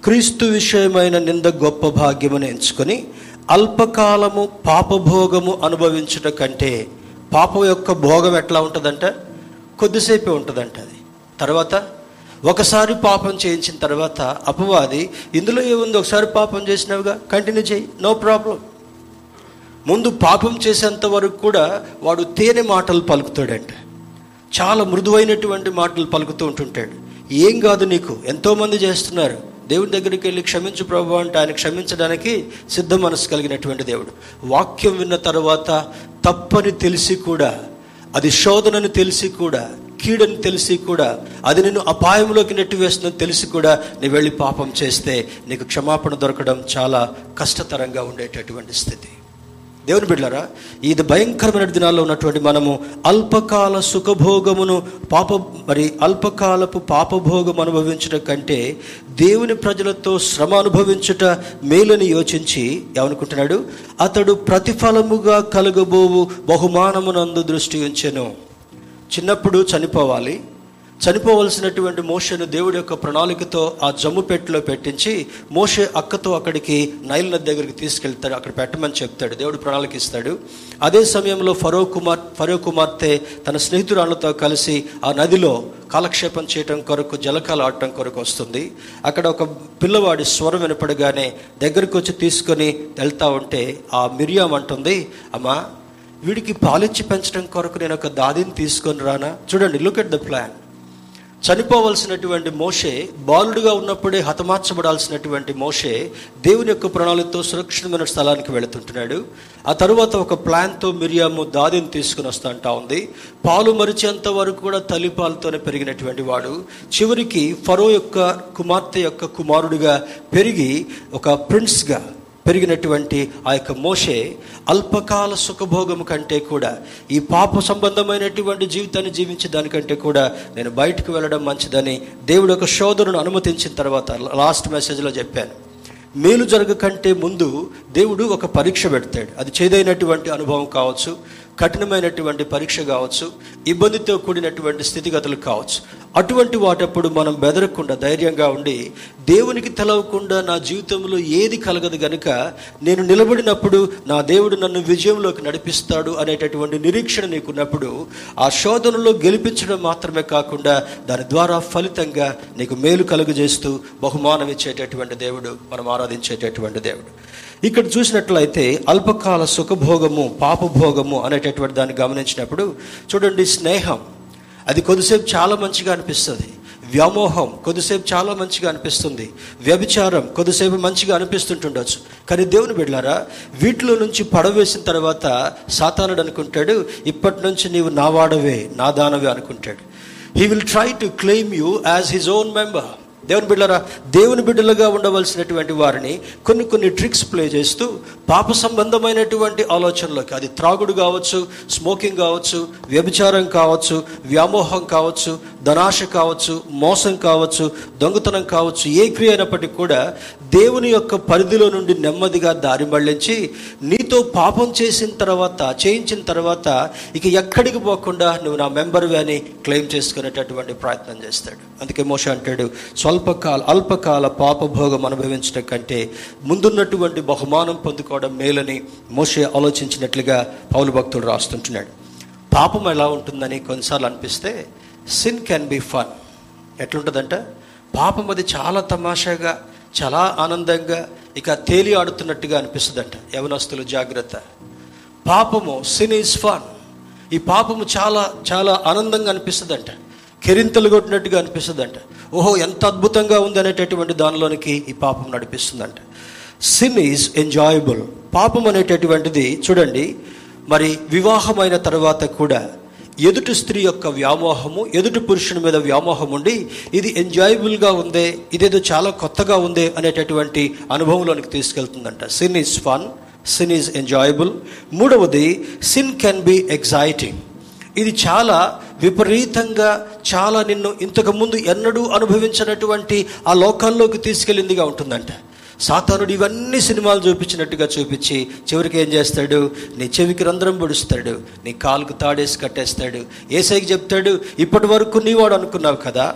క్రీస్తు విషయమైన నింద గొప్ప భాగ్యమును ఎంచుకొని అల్పకాలము పాపభోగము అనుభవించుట కంటే పాపం యొక్క భోగం ఎట్లా ఉంటుందంట? కొద్దిసేపే ఉంటుందంట అది. తర్వాత ఒకసారి పాపం చేయించిన తర్వాత అపవాది ఇందులో ఏముంది? ఒకసారి పాపం చేసినావుగా? కంటిన్యూ చేయి. No problem. ముందు పాపం చేసేంత వరకు కూడా వాడు తేనె మాటలు పలుకుతాడంట. చాలా మృదువైనటువంటి మాటలు పలుకుతూ ఉంటుంటాడు. ఏం కాదు నీకు ఎంతోమంది చేస్తున్నారు. దేవుని దగ్గరికి వెళ్ళి క్షమించు ప్రభు అంటే ఆయన క్షమించడానికి సిద్ధ మనసు కలిగినటువంటి దేవుడు. వాక్యం విన్న తర్వాత తప్పని తెలిసి కూడా అది శోధనని తెలిసి కూడా కీడని తెలిసి కూడా అది నిన్ను అపాయంలోకి నెట్టివేస్తుందని తెలిసి కూడా నీ వెళ్ళి పాపం చేస్తే నీకు క్షమాపణ దొరకడం చాలా కష్టతరంగా ఉండేటటువంటి స్థితి. దేవుని బిడ్డారా ఇది భయంకరమైన దినాల్లో ఉన్నటువంటి మనము అల్పకాల సుఖభోగమును పాప మరి అల్పకాలపు పాపభోగం అనుభవించుట కంటే దేవుని ప్రజలతో శ్రమ అనుభవించుట మేలని యోచించి ఏమనుకుంటున్నాడు? అతడు ప్రతిఫలముగా కలుగబోవు బహుమానమునందు దృష్టి ఉంచెను. చిన్నప్పుడు చనిపోవాలి చనిపోవలసినటువంటి మోషను దేవుడి యొక్క ప్రణాళికతో ఆ జమ్ము పెట్టిలో పెట్టించి మోషే అక్కతో అక్కడికి నైల్ నది దగ్గరికి తీసుకెళ్తాడు అక్కడ పెట్టమని చెప్తాడు దేవుడు ప్రణాళిక ఇస్తాడు అదే సమయంలో ఫరో కుమార్ ఫరో కుమార్తె తన స్నేహితురాళ్ళతో కలిసి ఆ నదిలో కాలక్షేపం చేయటం కొరకు జలకాలు ఆడటం కొరకు వస్తుంది. అక్కడ ఒక పిల్లవాడి స్వరం వినపడగానే దగ్గరకు వచ్చి తీసుకొని వెళ్తా ఉంటే ఆ మిరియాం అంటుంది అమ్మా వీడికి పాలిచ్చి పెంచడం కొరకు నేను ఒక దాదిని తీసుకొని రానా? చూడండి లుక్ ఎట్ ద ప్లాన్ చనిపోవలసినటువంటి మోషే బాలుడిగా ఉన్నప్పుడే హతమార్చబడాల్సినటువంటి మోషే దేవుని యొక్క ప్రణాళికతో సురక్షితమైన స్థలానికి వెళుతుంటున్నాడు. ఆ తరువాత ఒక ప్లాన్తో మిరియాము దాదిని తీసుకుని వస్తుంటా ఉంది. పాలు మరిచేంత వరకు కూడా తల్లి పాలతోనే పెరిగినటువంటి వాడు. చివరికి ఫరో యొక్క కుమార్తె యొక్క కుమారుడిగా పెరిగి ఒక ప్రిన్స్గా పెరిగినటువంటి ఆ యొక్క మోషే అల్పకాల సుఖభోగము కంటే కూడా ఈ పాప సంబంధమైనటువంటి జీవితాన్ని జీవించే దానికంటే కూడా నేను బయటకు వెళ్ళడం మంచిదని దేవుడు ఒక శోధనను అనుమతించిన తర్వాత లాస్ట్ మెసేజ్లో చెప్పాను. మేలు జరగకంటే ముందు దేవుడు ఒక పరీక్ష పెడతాడు. అది చేదైనటువంటి అనుభవం కావచ్చు కఠినమైనటువంటి పరీక్ష కావచ్చు ఇబ్బందితో కూడినటువంటి స్థితిగతులు కావచ్చు. అటువంటి వాటప్పుడు మనం బెదరకుండా ధైర్యంగా ఉండి దేవునికి తెలవకుండా నా జీవితంలో ఏది కలగదు గనుక నేను నిలబడినప్పుడు నా దేవుడు నన్ను విజయంలోకి నడిపిస్తాడు అనేటటువంటి నిరీక్షణ నీకున్నప్పుడు ఆ శోధనలో గెలిపించడం మాత్రమే కాకుండా దాని ద్వారా ఫలితంగా నీకు మేలు కలుగజేస్తూ బహుమానం ఇచ్చేటటువంటి దేవుడు మనం ఆరాధించేటటువంటి దేవుడు. ఇక్కడ చూసినట్లయితే అల్పకాల సుఖభోగము పాపభోగము అనేటటువంటి దాన్ని గమనించినప్పుడు చూడండి స్నేహం. అది కొద్దిసేపు చాలా మంచిగా అనిపిస్తుంది. వ్యామోహం కొద్దిసేపు చాలా మంచిగా అనిపిస్తుంది. వ్యభిచారం కొద్దిసేపు మంచిగా అనిపిస్తుంటుండొచ్చు. కానీ దేవుని బిడ్డారా వీటిలో నుంచి పడవేసిన తర్వాత సాతానుడు అనుకుంటాడు ఇప్పటి నుంచి నీవు నా వాడవే నా దానవే అనుకుంటాడు. He will try to claim you as his own member దేవుని బిడ్డరా దేవుని బిడ్డలుగా ఉండవలసినటువంటి వారిని కొన్ని కొన్ని ట్రిక్స్ ప్లే చేస్తూ పాప సంబంధమైనటువంటి ఆలోచనలోకి అది త్రాగుడు కావచ్చు స్మోకింగ్ కావచ్చు వ్యభిచారం కావచ్చు వ్యామోహం కావచ్చు ధనాశ కావచ్చు మోసం కావచ్చు దొంగతనం కావచ్చు ఏ క్రియ అయినప్పటికీ కూడా దేవుని యొక్క పరిధిలో నుండి నెమ్మదిగా దారి మళ్ళించి నీతో పాపం చేసిన తర్వాత చేయించిన తర్వాత ఇక ఎక్కడికి పోకుండా నువ్వు నా మెంబర్వి అని క్లెయిమ్ చేసుకునేటటువంటి ప్రయత్నం చేస్తాడు. అందుకే మోష అంటాడు స్వల్పకాల అల్పకాల పాపభోగం అనుభవించడం కంటే ముందున్నటువంటి బహుమానం పొందుకోవడం మేలని మోషే ఆలోచించినట్లుగా పౌలు భక్తుడు రాస్తుంటున్నాడు. పాపం ఎలా ఉంటుందని కొన్నిసార్లు అనిపిస్తే సిన్ క్యాన్ బి ఫన్ ఎట్లుంటుందంట? పాపం అది చాలా తమాషాగా చాలా ఆనందంగా ఇక తేలి ఆడుతున్నట్టుగా అనిపిస్తుందంట. యవనస్తులు జాగ్రత్త. పాపము సిన్ ఈజ్ ఫన్ ఈ పాపము చాలా చాలా ఆనందంగా అనిపిస్తుందంట. కెరింతలు కొట్టినట్టుగా అనిపిస్తుందంట. ఓహో ఎంత అద్భుతంగా ఉంది అనేటటువంటి దానిలోనికి ఈ పాపం నడిపిస్తుందంట. సిన్ ఈజ్ ఎంజాయబుల్ పాపం అనేటటువంటిది చూడండి మరి వివాహమైన తర్వాత కూడా ఎదుటి స్త్రీ యొక్క వ్యామోహము ఎదుటి పురుషుని మీద వ్యామోహం ఉండి ఇది ఎంజాయబుల్గా ఉందే ఇదేదో చాలా కొత్తగా ఉందే అనేటటువంటి అనుభవంలోనికి తీసుకెళ్తుందంట. Sin is fun sin is enjoyable మూడవది సిన్ కెన్ బి ఎగ్జైటింగ్ ఇది చాలా విపరీతంగా చాలా నిన్ను ఇంతకుముందు ఎన్నడూ అనుభవించినటువంటి ఆ లోకాల్లోకి తీసుకెళ్ళిందిగా ఉంటుందంట. సాతానుడు ఇవన్నీ సినిమాలు చూపించినట్టుగా చూపించి చివరికి ఏం చేస్తాడు? నీ చెవికి రంధ్రం పొడుస్తాడు. నీ కాలుకు తాడేసి కట్టేస్తాడు. ఏసైకి చెప్తాడు ఇప్పటి వరకు నీవాడు అనుకున్నావు కదా?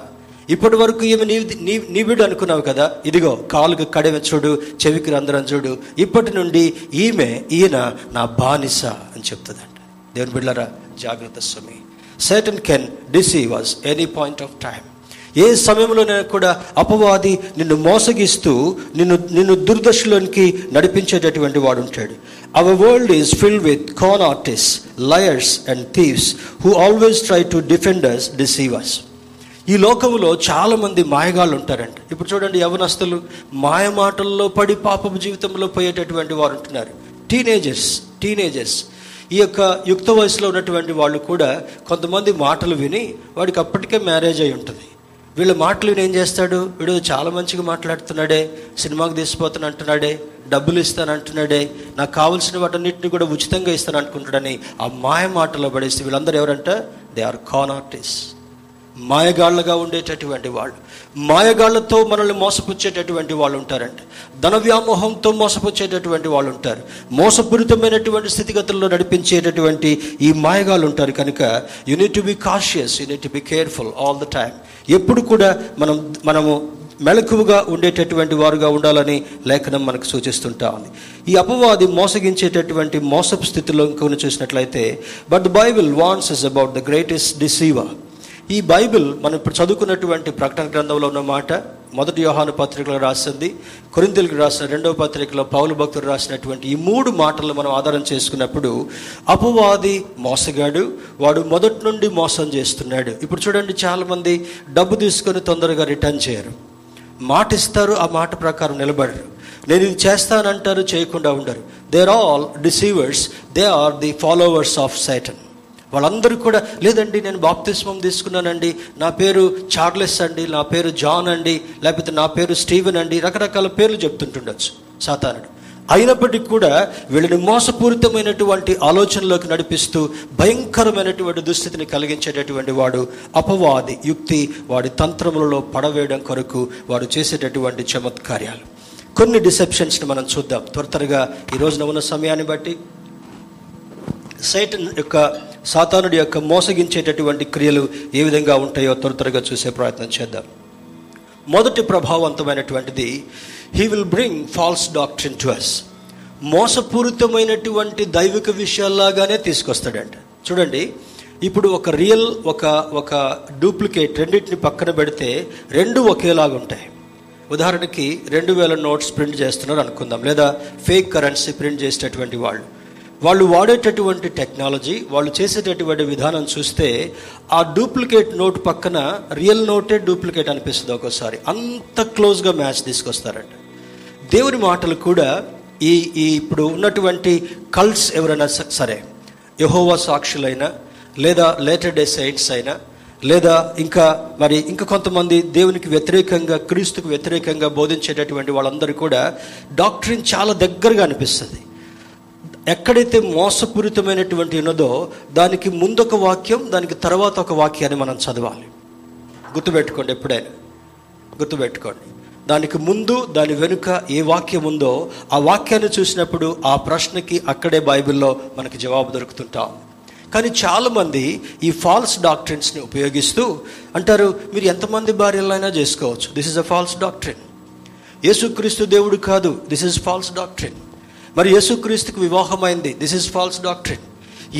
ఇప్పటి వరకు ఈమె నీ నీ నీవిడు అనుకున్నావు కదా? ఇదిగో కాలుకు కడవ చూడు చెవికి రంధ్రం చూడు. ఇప్పటి నుండి ఈమె ఈయన నా బానిస అని చెప్తుందంట. దేవుని బిళ్ళరా జాగ్రత్త స్వామి. Satan can deceive us any point of time ఏ సమయంలోనైనా కూడా అపవాది నిన్ను మోసగిస్తూ నిన్ను నిన్ను దుర్దశలోనికి నడిపించేటటువంటి వాడు ఉంటాడు our world is filled with con artist liars and thieves who always try to defenders deceivers ఈ లోకంలో చాలామంది మాయగాళ్ళు ఉంటారంట ఇప్పుడు చూడండి యవనస్తులు మాయ మాటల్లో పడి పాపపు జీవితంలో పోయేటటువంటి వారు ఉంటున్నారు టీనేజర్స్ టీనేజర్స్ ఈ యొక్క యుక్త వయసులో ఉన్నటువంటి వాళ్ళు కూడా కొంతమంది మాటలు విని వాడికి అప్పటికే మ్యారేజ్ అయి ఉంటుంది. వీళ్ళ మాటలు ఏం చేస్తాడు? వీడు చాలా మంచిగా మాట్లాడుతున్నాడే సినిమాకి తీసిపోతాను అంటున్నాడే డబ్బులు ఇస్తాను అంటున్నాడే నాకు కావాల్సిన వాటన్నిటిని కూడా ఉచితంగా ఇస్తాను అనుకుంటాడని ఆ మాయ మాటలో పడేసి వీళ్ళందరూ ఎవరంట? దే ఆర్ కాన్ ఆర్టిస్ట్ మాయగాళ్ళగా ఉండేటటువంటి వాళ్ళు. మాయగాళ్ళతో మనల్ని మోసపుచ్చేటటువంటి వాళ్ళు ఉంటారండి. ధన వ్యామోహంతో మోసపుచ్చేటటువంటి వాళ్ళు ఉంటారు. మోసపూరితమైనటువంటి స్థితిగతుల్లో నడిపించేటటువంటి ఈ మాయగాళ్ళు ఉంటారు. కనుక you need to be cautious you need to be careful all the time ఎప్పుడు కూడా మనం మనము మెలకువగా ఉండేటటువంటి వారుగా ఉండాలని లేఖనం మనకు సూచిస్తుంటా ఉంది. ఈ అపవాది మోసగించేటటువంటి మోసపు స్థితిలో ఇంకొన్ని చూసినట్లయితే but the Bible warns us about the greatest deceiver ఈ బైబిల్ మనం ఇప్పుడు చదువుకున్నటువంటి ప్రకటన గ్రంథంలో ఉన్న మాట మొదటి యోహాను పత్రికలో రాసింది కొరింతలకు రాసిన రెండవ పత్రికలో పౌలు భక్తులు రాసినటువంటి ఈ మూడు మాటలు మనం ఆధారం చేసుకున్నప్పుడు అపవాది మోసగాడు వాడు మొదటి నుండి మోసం చేస్తున్నాడు. ఇప్పుడు చూడండి చాలామంది డబ్బు తీసుకొని తొందరగా రిటర్న్ చేయరు. మాట ఇస్తారు ఆ మాట ప్రకారం నిలబడరు. నేను ఇది చేస్తానంటారు చేయకుండా ఉండరు. They are all deceivers they are the followers of Satan వాళ్ళందరూ కూడా లేదండి నేను బాప్తిస్మం తీసుకున్నానండి. నా పేరు చార్లెస్ అండి నా పేరు జాన్ అండి లేకపోతే నా పేరు స్టీవెన్ అండి. రకరకాల పేర్లు చెప్తుంటుండొచ్చు సాతానుడు. అయినప్పటికీ కూడా వీళ్ళని మోసపూరితమైనటువంటి ఆలోచనలోకి నడిపిస్తూ భయంకరమైనటువంటి దుస్థితిని కలిగించేటటువంటి వాడు అపవాది యుక్తి వాడి తంత్రములలో పడవేయడం కొరకు వాడు చేసేటటువంటి చమత్కార్యాలు. కొన్ని డిసెప్షన్స్ని మనం చూద్దాం. త్వర త్వరగా ఈ రోజున ఉన్న సమయాన్ని బట్టి సైటన్ యొక్క సాతానుడి యొక్క మోసగించేటటువంటి క్రియలు ఏ విధంగా ఉంటాయో త్వర త్వరగా చూసే ప్రయత్నం చేద్దాం. మొదటి ప్రభావవంతమైనటువంటిది he will bring false doctrine to us మోసపూరితమైనటువంటి దైవిక విషయాల్లాగానే తీసుకొస్తాడంట. చూడండి ఇప్పుడు ఒక రియల్ ఒక ఒక డూప్లికేట్ రెండింటిని పక్కన పెడితే రెండు ఒకేలాగా ఉంటాయి. ఉదాహరణకి రెండు వేల నోట్స్ ప్రింట్ చేస్తున్నారు అనుకుందాం లేదా ఫేక్ కరెన్సీ ప్రింట్ చేసేటటువంటి వాళ్ళు. వాళ్ళు వాడేటటువంటి టెక్నాలజీ వాళ్ళు చేసేటటువంటి విధానం చూస్తే ఆ డూప్లికేట్ నోట్ పక్కన రియల్ నోటే డూప్లికేట్ అనిపిస్తుంది ఒక్కోసారి. అంత క్లోజ్గా మ్యాచ్ తీసుకొస్తారంట. దేవుని మాటలు కూడా ఈ ఈ ఇప్పుడు ఉన్నటువంటి కల్ట్స్ ఎవరైనా సరే యహోవా సాక్షులైనా లేదా లేటర్ డే సైట్స్ అయినా లేదా ఇంకా మరి ఇంకా కొంతమంది దేవునికి వ్యతిరేకంగా క్రీస్తుకు వ్యతిరేకంగా బోధించేటటువంటి వాళ్ళందరూ కూడా డాక్టరీన్ చాలా దగ్గరగా అనిపిస్తుంది. ఎక్కడైతే మోసపూరితమైనటువంటి ఉన్నదో దానికి ముందొక వాక్యం దానికి తర్వాత ఒక వాక్యాన్ని మనం చదవాలి. గుర్తుపెట్టుకోండి ఎప్పుడైనా. గుర్తుపెట్టుకోండి. దానికి ముందు దాని వెనుక ఏ వాక్యం ఉందో ఆ వాక్యాన్ని చూసినప్పుడు ఆ ప్రశ్నకి అక్కడే బైబిల్లో మనకి జవాబు దొరుకుతుంటాం. కానీ చాలామంది ఈ ఫాల్స్ డాక్ట్రిన్స్ని ఉపయోగిస్తూ అంటారు మీరు ఎంతమంది భార్యలైనా చేసుకోవచ్చు? This is a false doctrine Yesukreestu దేవుడు కాదు. దిస్ ఇస్ ఫాల్స్ డాక్ట్రిన్ మరి యేసుక్రీస్తుకు వివాహమైంది. దిస్ ఇస్ ఫాల్స్ డాక్ట్రిన్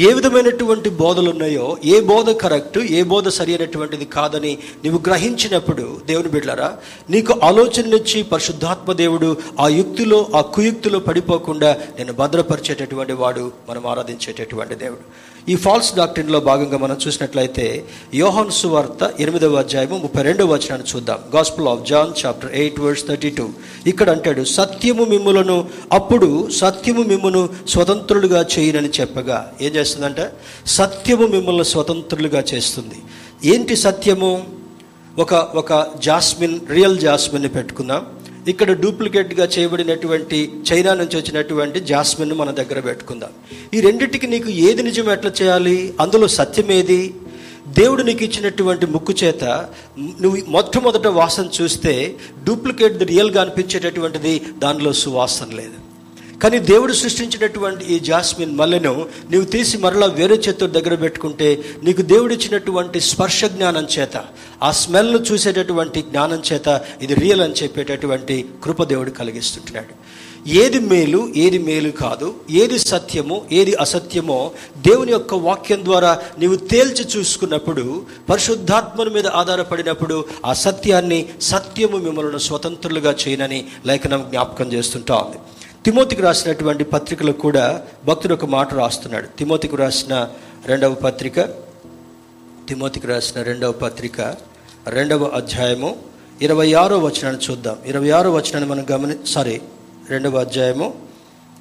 ఏ విధమైనటువంటి బోధలు ఉన్నాయో ఏ బోధ కరెక్ట్ ఏ బోధ సరి అయినటువంటిది కాదని నీవు గ్రహించినప్పుడు దేవుని బిడ్డలారా నీకు ఆలోచననిచ్చి పరిశుద్ధాత్మ దేవుడు ఆ యుక్తిలో ఆ కుయుక్తిలో పడిపోకుండా నేను భద్రపరిచేటటువంటి వాడు మనం ఆరాధించేటటువంటి దేవుడు. ఈ ఫాల్స్ డాక్టరీన్లో భాగంగా మనం చూసినట్లయితే యోహన్ సువార్త ఎనిమిదవ అధ్యాయము ముప్పై రెండవ వచనాన్ని చూద్దాం. Gospel of John chapter eight verse thirty two ఇక్కడ అంటాడు సత్యము మిమ్ములను అప్పుడు సత్యము మిమ్మును స్వతంత్రులుగా చేయనని చెప్పగా. ఏం చేస్తుందంట? సత్యము మిమ్మల్ని స్వతంత్రులుగా చేస్తుంది. ఏంటి సత్యము? ఒక ఒక జాస్మిన్ రియల్ జాస్మిన్ని పెట్టుకుందాం. ఇక్కడ డూప్లికేట్గా చేయబడినటువంటి చైనా నుంచి వచ్చినటువంటి జాస్మిన్ మన దగ్గర పెట్టుకుందాం. ఈ రెండింటికి నీకు ఏది నిజం ఎట్లా చేయాలి? అందులో సత్యం ఏది? దేవుడు నీకు ఇచ్చినటువంటి ముక్కు చేత నువ్వు మొట్టమొదట వాసన చూస్తే డూప్లికేట్ రియల్గా అనిపించేటటువంటిది దానిలో సువాసన లేదు. కానీ దేవుడు సృష్టించినటువంటి ఈ జాస్మిన్ మల్లెను నీవు తీసి మరలా వేరే చేత్తో దగ్గర పెట్టుకుంటే నీకు దేవుడు ఇచ్చినటువంటి స్పర్శ జ్ఞానం చేత ఆ స్మెల్ను చూసేటటువంటి జ్ఞానం చేత ఇది రియల్ అని చెప్పేటటువంటి కృప దేవుడు కలిగిస్తుంటున్నాడు. ఏది మేలు ఏది మేలు కాదు ఏది సత్యము ఏది అసత్యమో దేవుని యొక్క వాక్యం ద్వారా నీవు తేల్చి చూసుకున్నప్పుడు పరిశుద్ధాత్మను మీద ఆధారపడినప్పుడు ఆ సత్యాన్ని సత్యము మిమ్మల్ని స్వతంత్రులుగా చేయనని లేఖనం జ్ఞాపకం చేస్తుంటా ఉంది. తిమోతికి రాసినటువంటి పత్రికలో కూడా భక్తుడు ఒక మాట రాస్తున్నాడు. తిమోతికి రాసిన రెండవ పత్రిక తిమోతికి రాసిన రెండవ పత్రిక రెండవ అధ్యాయము ఇరవై ఆరో వచనాన్ని చూద్దాం. ఇరవై ఆరో వచనాన్ని మనం గమని సారీ రెండవ అధ్యాయము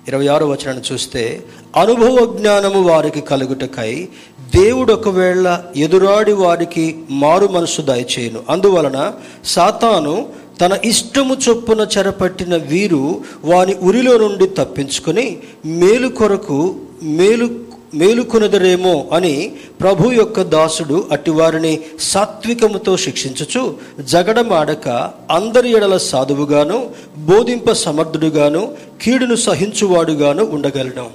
ఇరవై ఆరో వచనాన్ని చూస్తే అనుభవ జ్ఞానము వారికి కలుగుటకై దేవుడు ఒకవేళ ఎదురాడి వారికి మారు మనసు దయచేయను. అందువలన సాతాను తన ఇష్టము చొప్పున చెరపట్టిన వీరు వాని ఉరిలో నుండి తప్పించుకొని మేలు కొరకు మేలు మేలుకొనదరేమో అని ప్రభు యొక్క దాసుడు అటివారిని సాత్వికముతో శిక్షించుచు జగడమాడక అందరి ఎడల సాధువుగాను బోధింప సమర్థుడుగాను కీడును సహించువాడుగాను ఉండగలను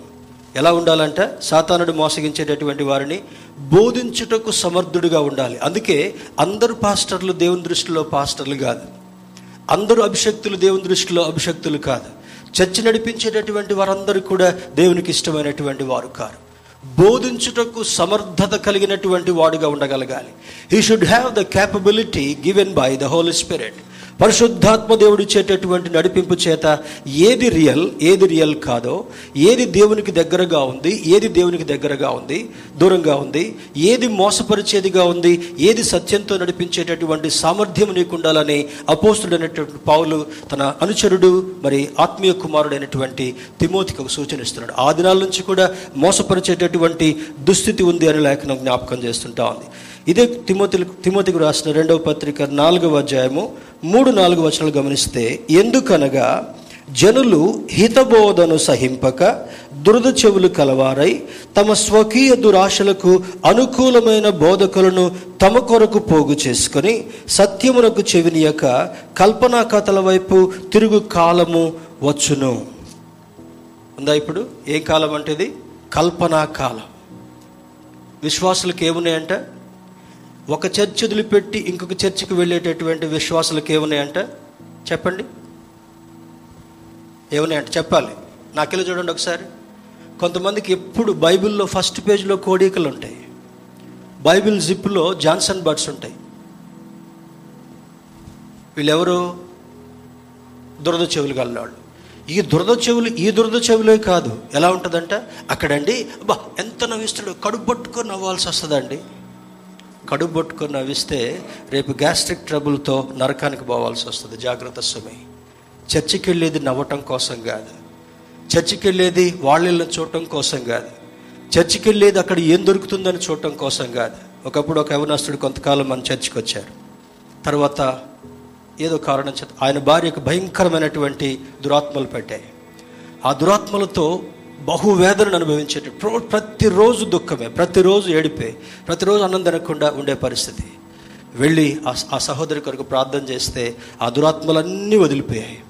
ఎలా ఉండాలంట? సాతానుడు మోసగించేటటువంటి వారిని బోధించుటకు సమర్థుడుగా ఉండాలి. అందుకే అందరు పాస్టర్లు దేవుని దృష్టిలో పాస్టర్లు కాదు. అందరూ అభిషక్తులు దేవుని దృష్టిలో అభిషక్తులు కాదు. చర్చ నడిపించేటటువంటి వారందరూ కూడా దేవునికి ఇష్టమైనటువంటి వారు కారు. బోధించుటకు సమర్థత కలిగినటువంటి వాడుగా ఉండగలగాలి. He should have the capability given by the Holy Spirit పరిశుద్ధాత్మ దేవుడు ఇచ్చేటటువంటి నడిపింపు చేత ఏది రియల్ ఏది రియల్ కాదో ఏది దేవునికి దగ్గరగా ఉంది ఏది దేవునికి దగ్గరగా ఉంది దూరంగా ఉంది ఏది మోసపరిచేదిగా ఉంది ఏది సత్యంతో నడిపించేటటువంటి సామర్థ్యం నీకు ఉండాలని అపోస్తుడైనటువంటి పావులు తన అనుచరుడు మరి ఆత్మీయ కుమారుడైనటువంటి తిమోతికి ఒక సూచన ఇస్తున్నాడు. ఆ దినాల నుంచి కూడా మోసపరిచేటటువంటి దుస్థితి ఉంది అని లేఖనం జ్ఞాపకం చేస్తుంటా ఉంది. ఇదే తిమోతి తిమోతికి రాసిన రెండవ పత్రిక నాలుగవ అధ్యాయము మూడు నాలుగు వచనాలు గమనిస్తే ఎందుకనగా జనులు హితబోధను సహింపక దురద చెవులు కలవారై తమ స్వకీయ దురాశలకు అనుకూలమైన బోధకులను తమ కొరకు పోగు చేసుకొని సత్యమునకు చెవినియక కల్పనా కథల వైపు తిరుగు కాలము వచ్చును. ఉందా ఇప్పుడు? ఏ కాలం అంటేది కల్పనా కాలం. విశ్వాసులకు ఏమున్నాయంట? ఒక చర్చ్ వదిలిపెట్టి ఇంకొక చర్చికి వెళ్ళేటటువంటి విశ్వాసులకు ఏమున్నాయంటే? చెప్పండి. ఏమున్నాయంటే? చెప్పాలి. నాకెళ్ళి చూడండి ఒకసారి. కొంతమందికి ఎప్పుడు బైబిల్లో ఫస్ట్ పేజ్లో కోడికలు ఉంటాయి. బైబిల్ జిప్లో జాన్సన్ బర్డ్స్ ఉంటాయి. వీళ్ళెవరు? దురద చెవులు గలవాళ్ళు. ఈ దురద చెవులు ఈ దురద చెవులే కాదు. ఎలా ఉంటుందంట? అక్కడండి అబ్బా ఎంత నవ్విస్తాడు కడుపు పట్టుకొని నవ్వాల్సి వస్తుందండి. కడుపు పట్టుకొని నవ్విస్తే రేపు గ్యాస్ట్రిక్ ట్రబుల్తో నరకానికి పోవాల్సి వస్తుంది. జాగ్రత్త సుమి చర్చికి వెళ్ళేది నవ్వటం కోసం కాదు. చర్చికి వెళ్ళేది వాళ్ళని చూడటం కోసం కాదు. చర్చికి వెళ్ళేది అక్కడ ఏం దొరుకుతుందని చూడటం కోసం కాదు. ఒకప్పుడు ఒక యవనాస్తుడు కొంతకాలం మన చర్చికి వచ్చారు. తర్వాత ఏదో కారణం చేత ఆయన భార్యకు భయంకరమైనటువంటి దురాత్మలు పెట్టాయి ఆ దురాత్మలతో బహువేదనను అనుభవించేట ప్రో- ప్రతిరోజు దుఃఖమే ప్రతిరోజు ఏడిపే ప్రతిరోజు అన్నం తినకుండా ఉండే పరిస్థితి. వెళ్ళి ఆ సహోదరి కొరకు ప్రార్థన చేస్తే ఆ దురాత్మలన్నీ వదిలిపోయాయి.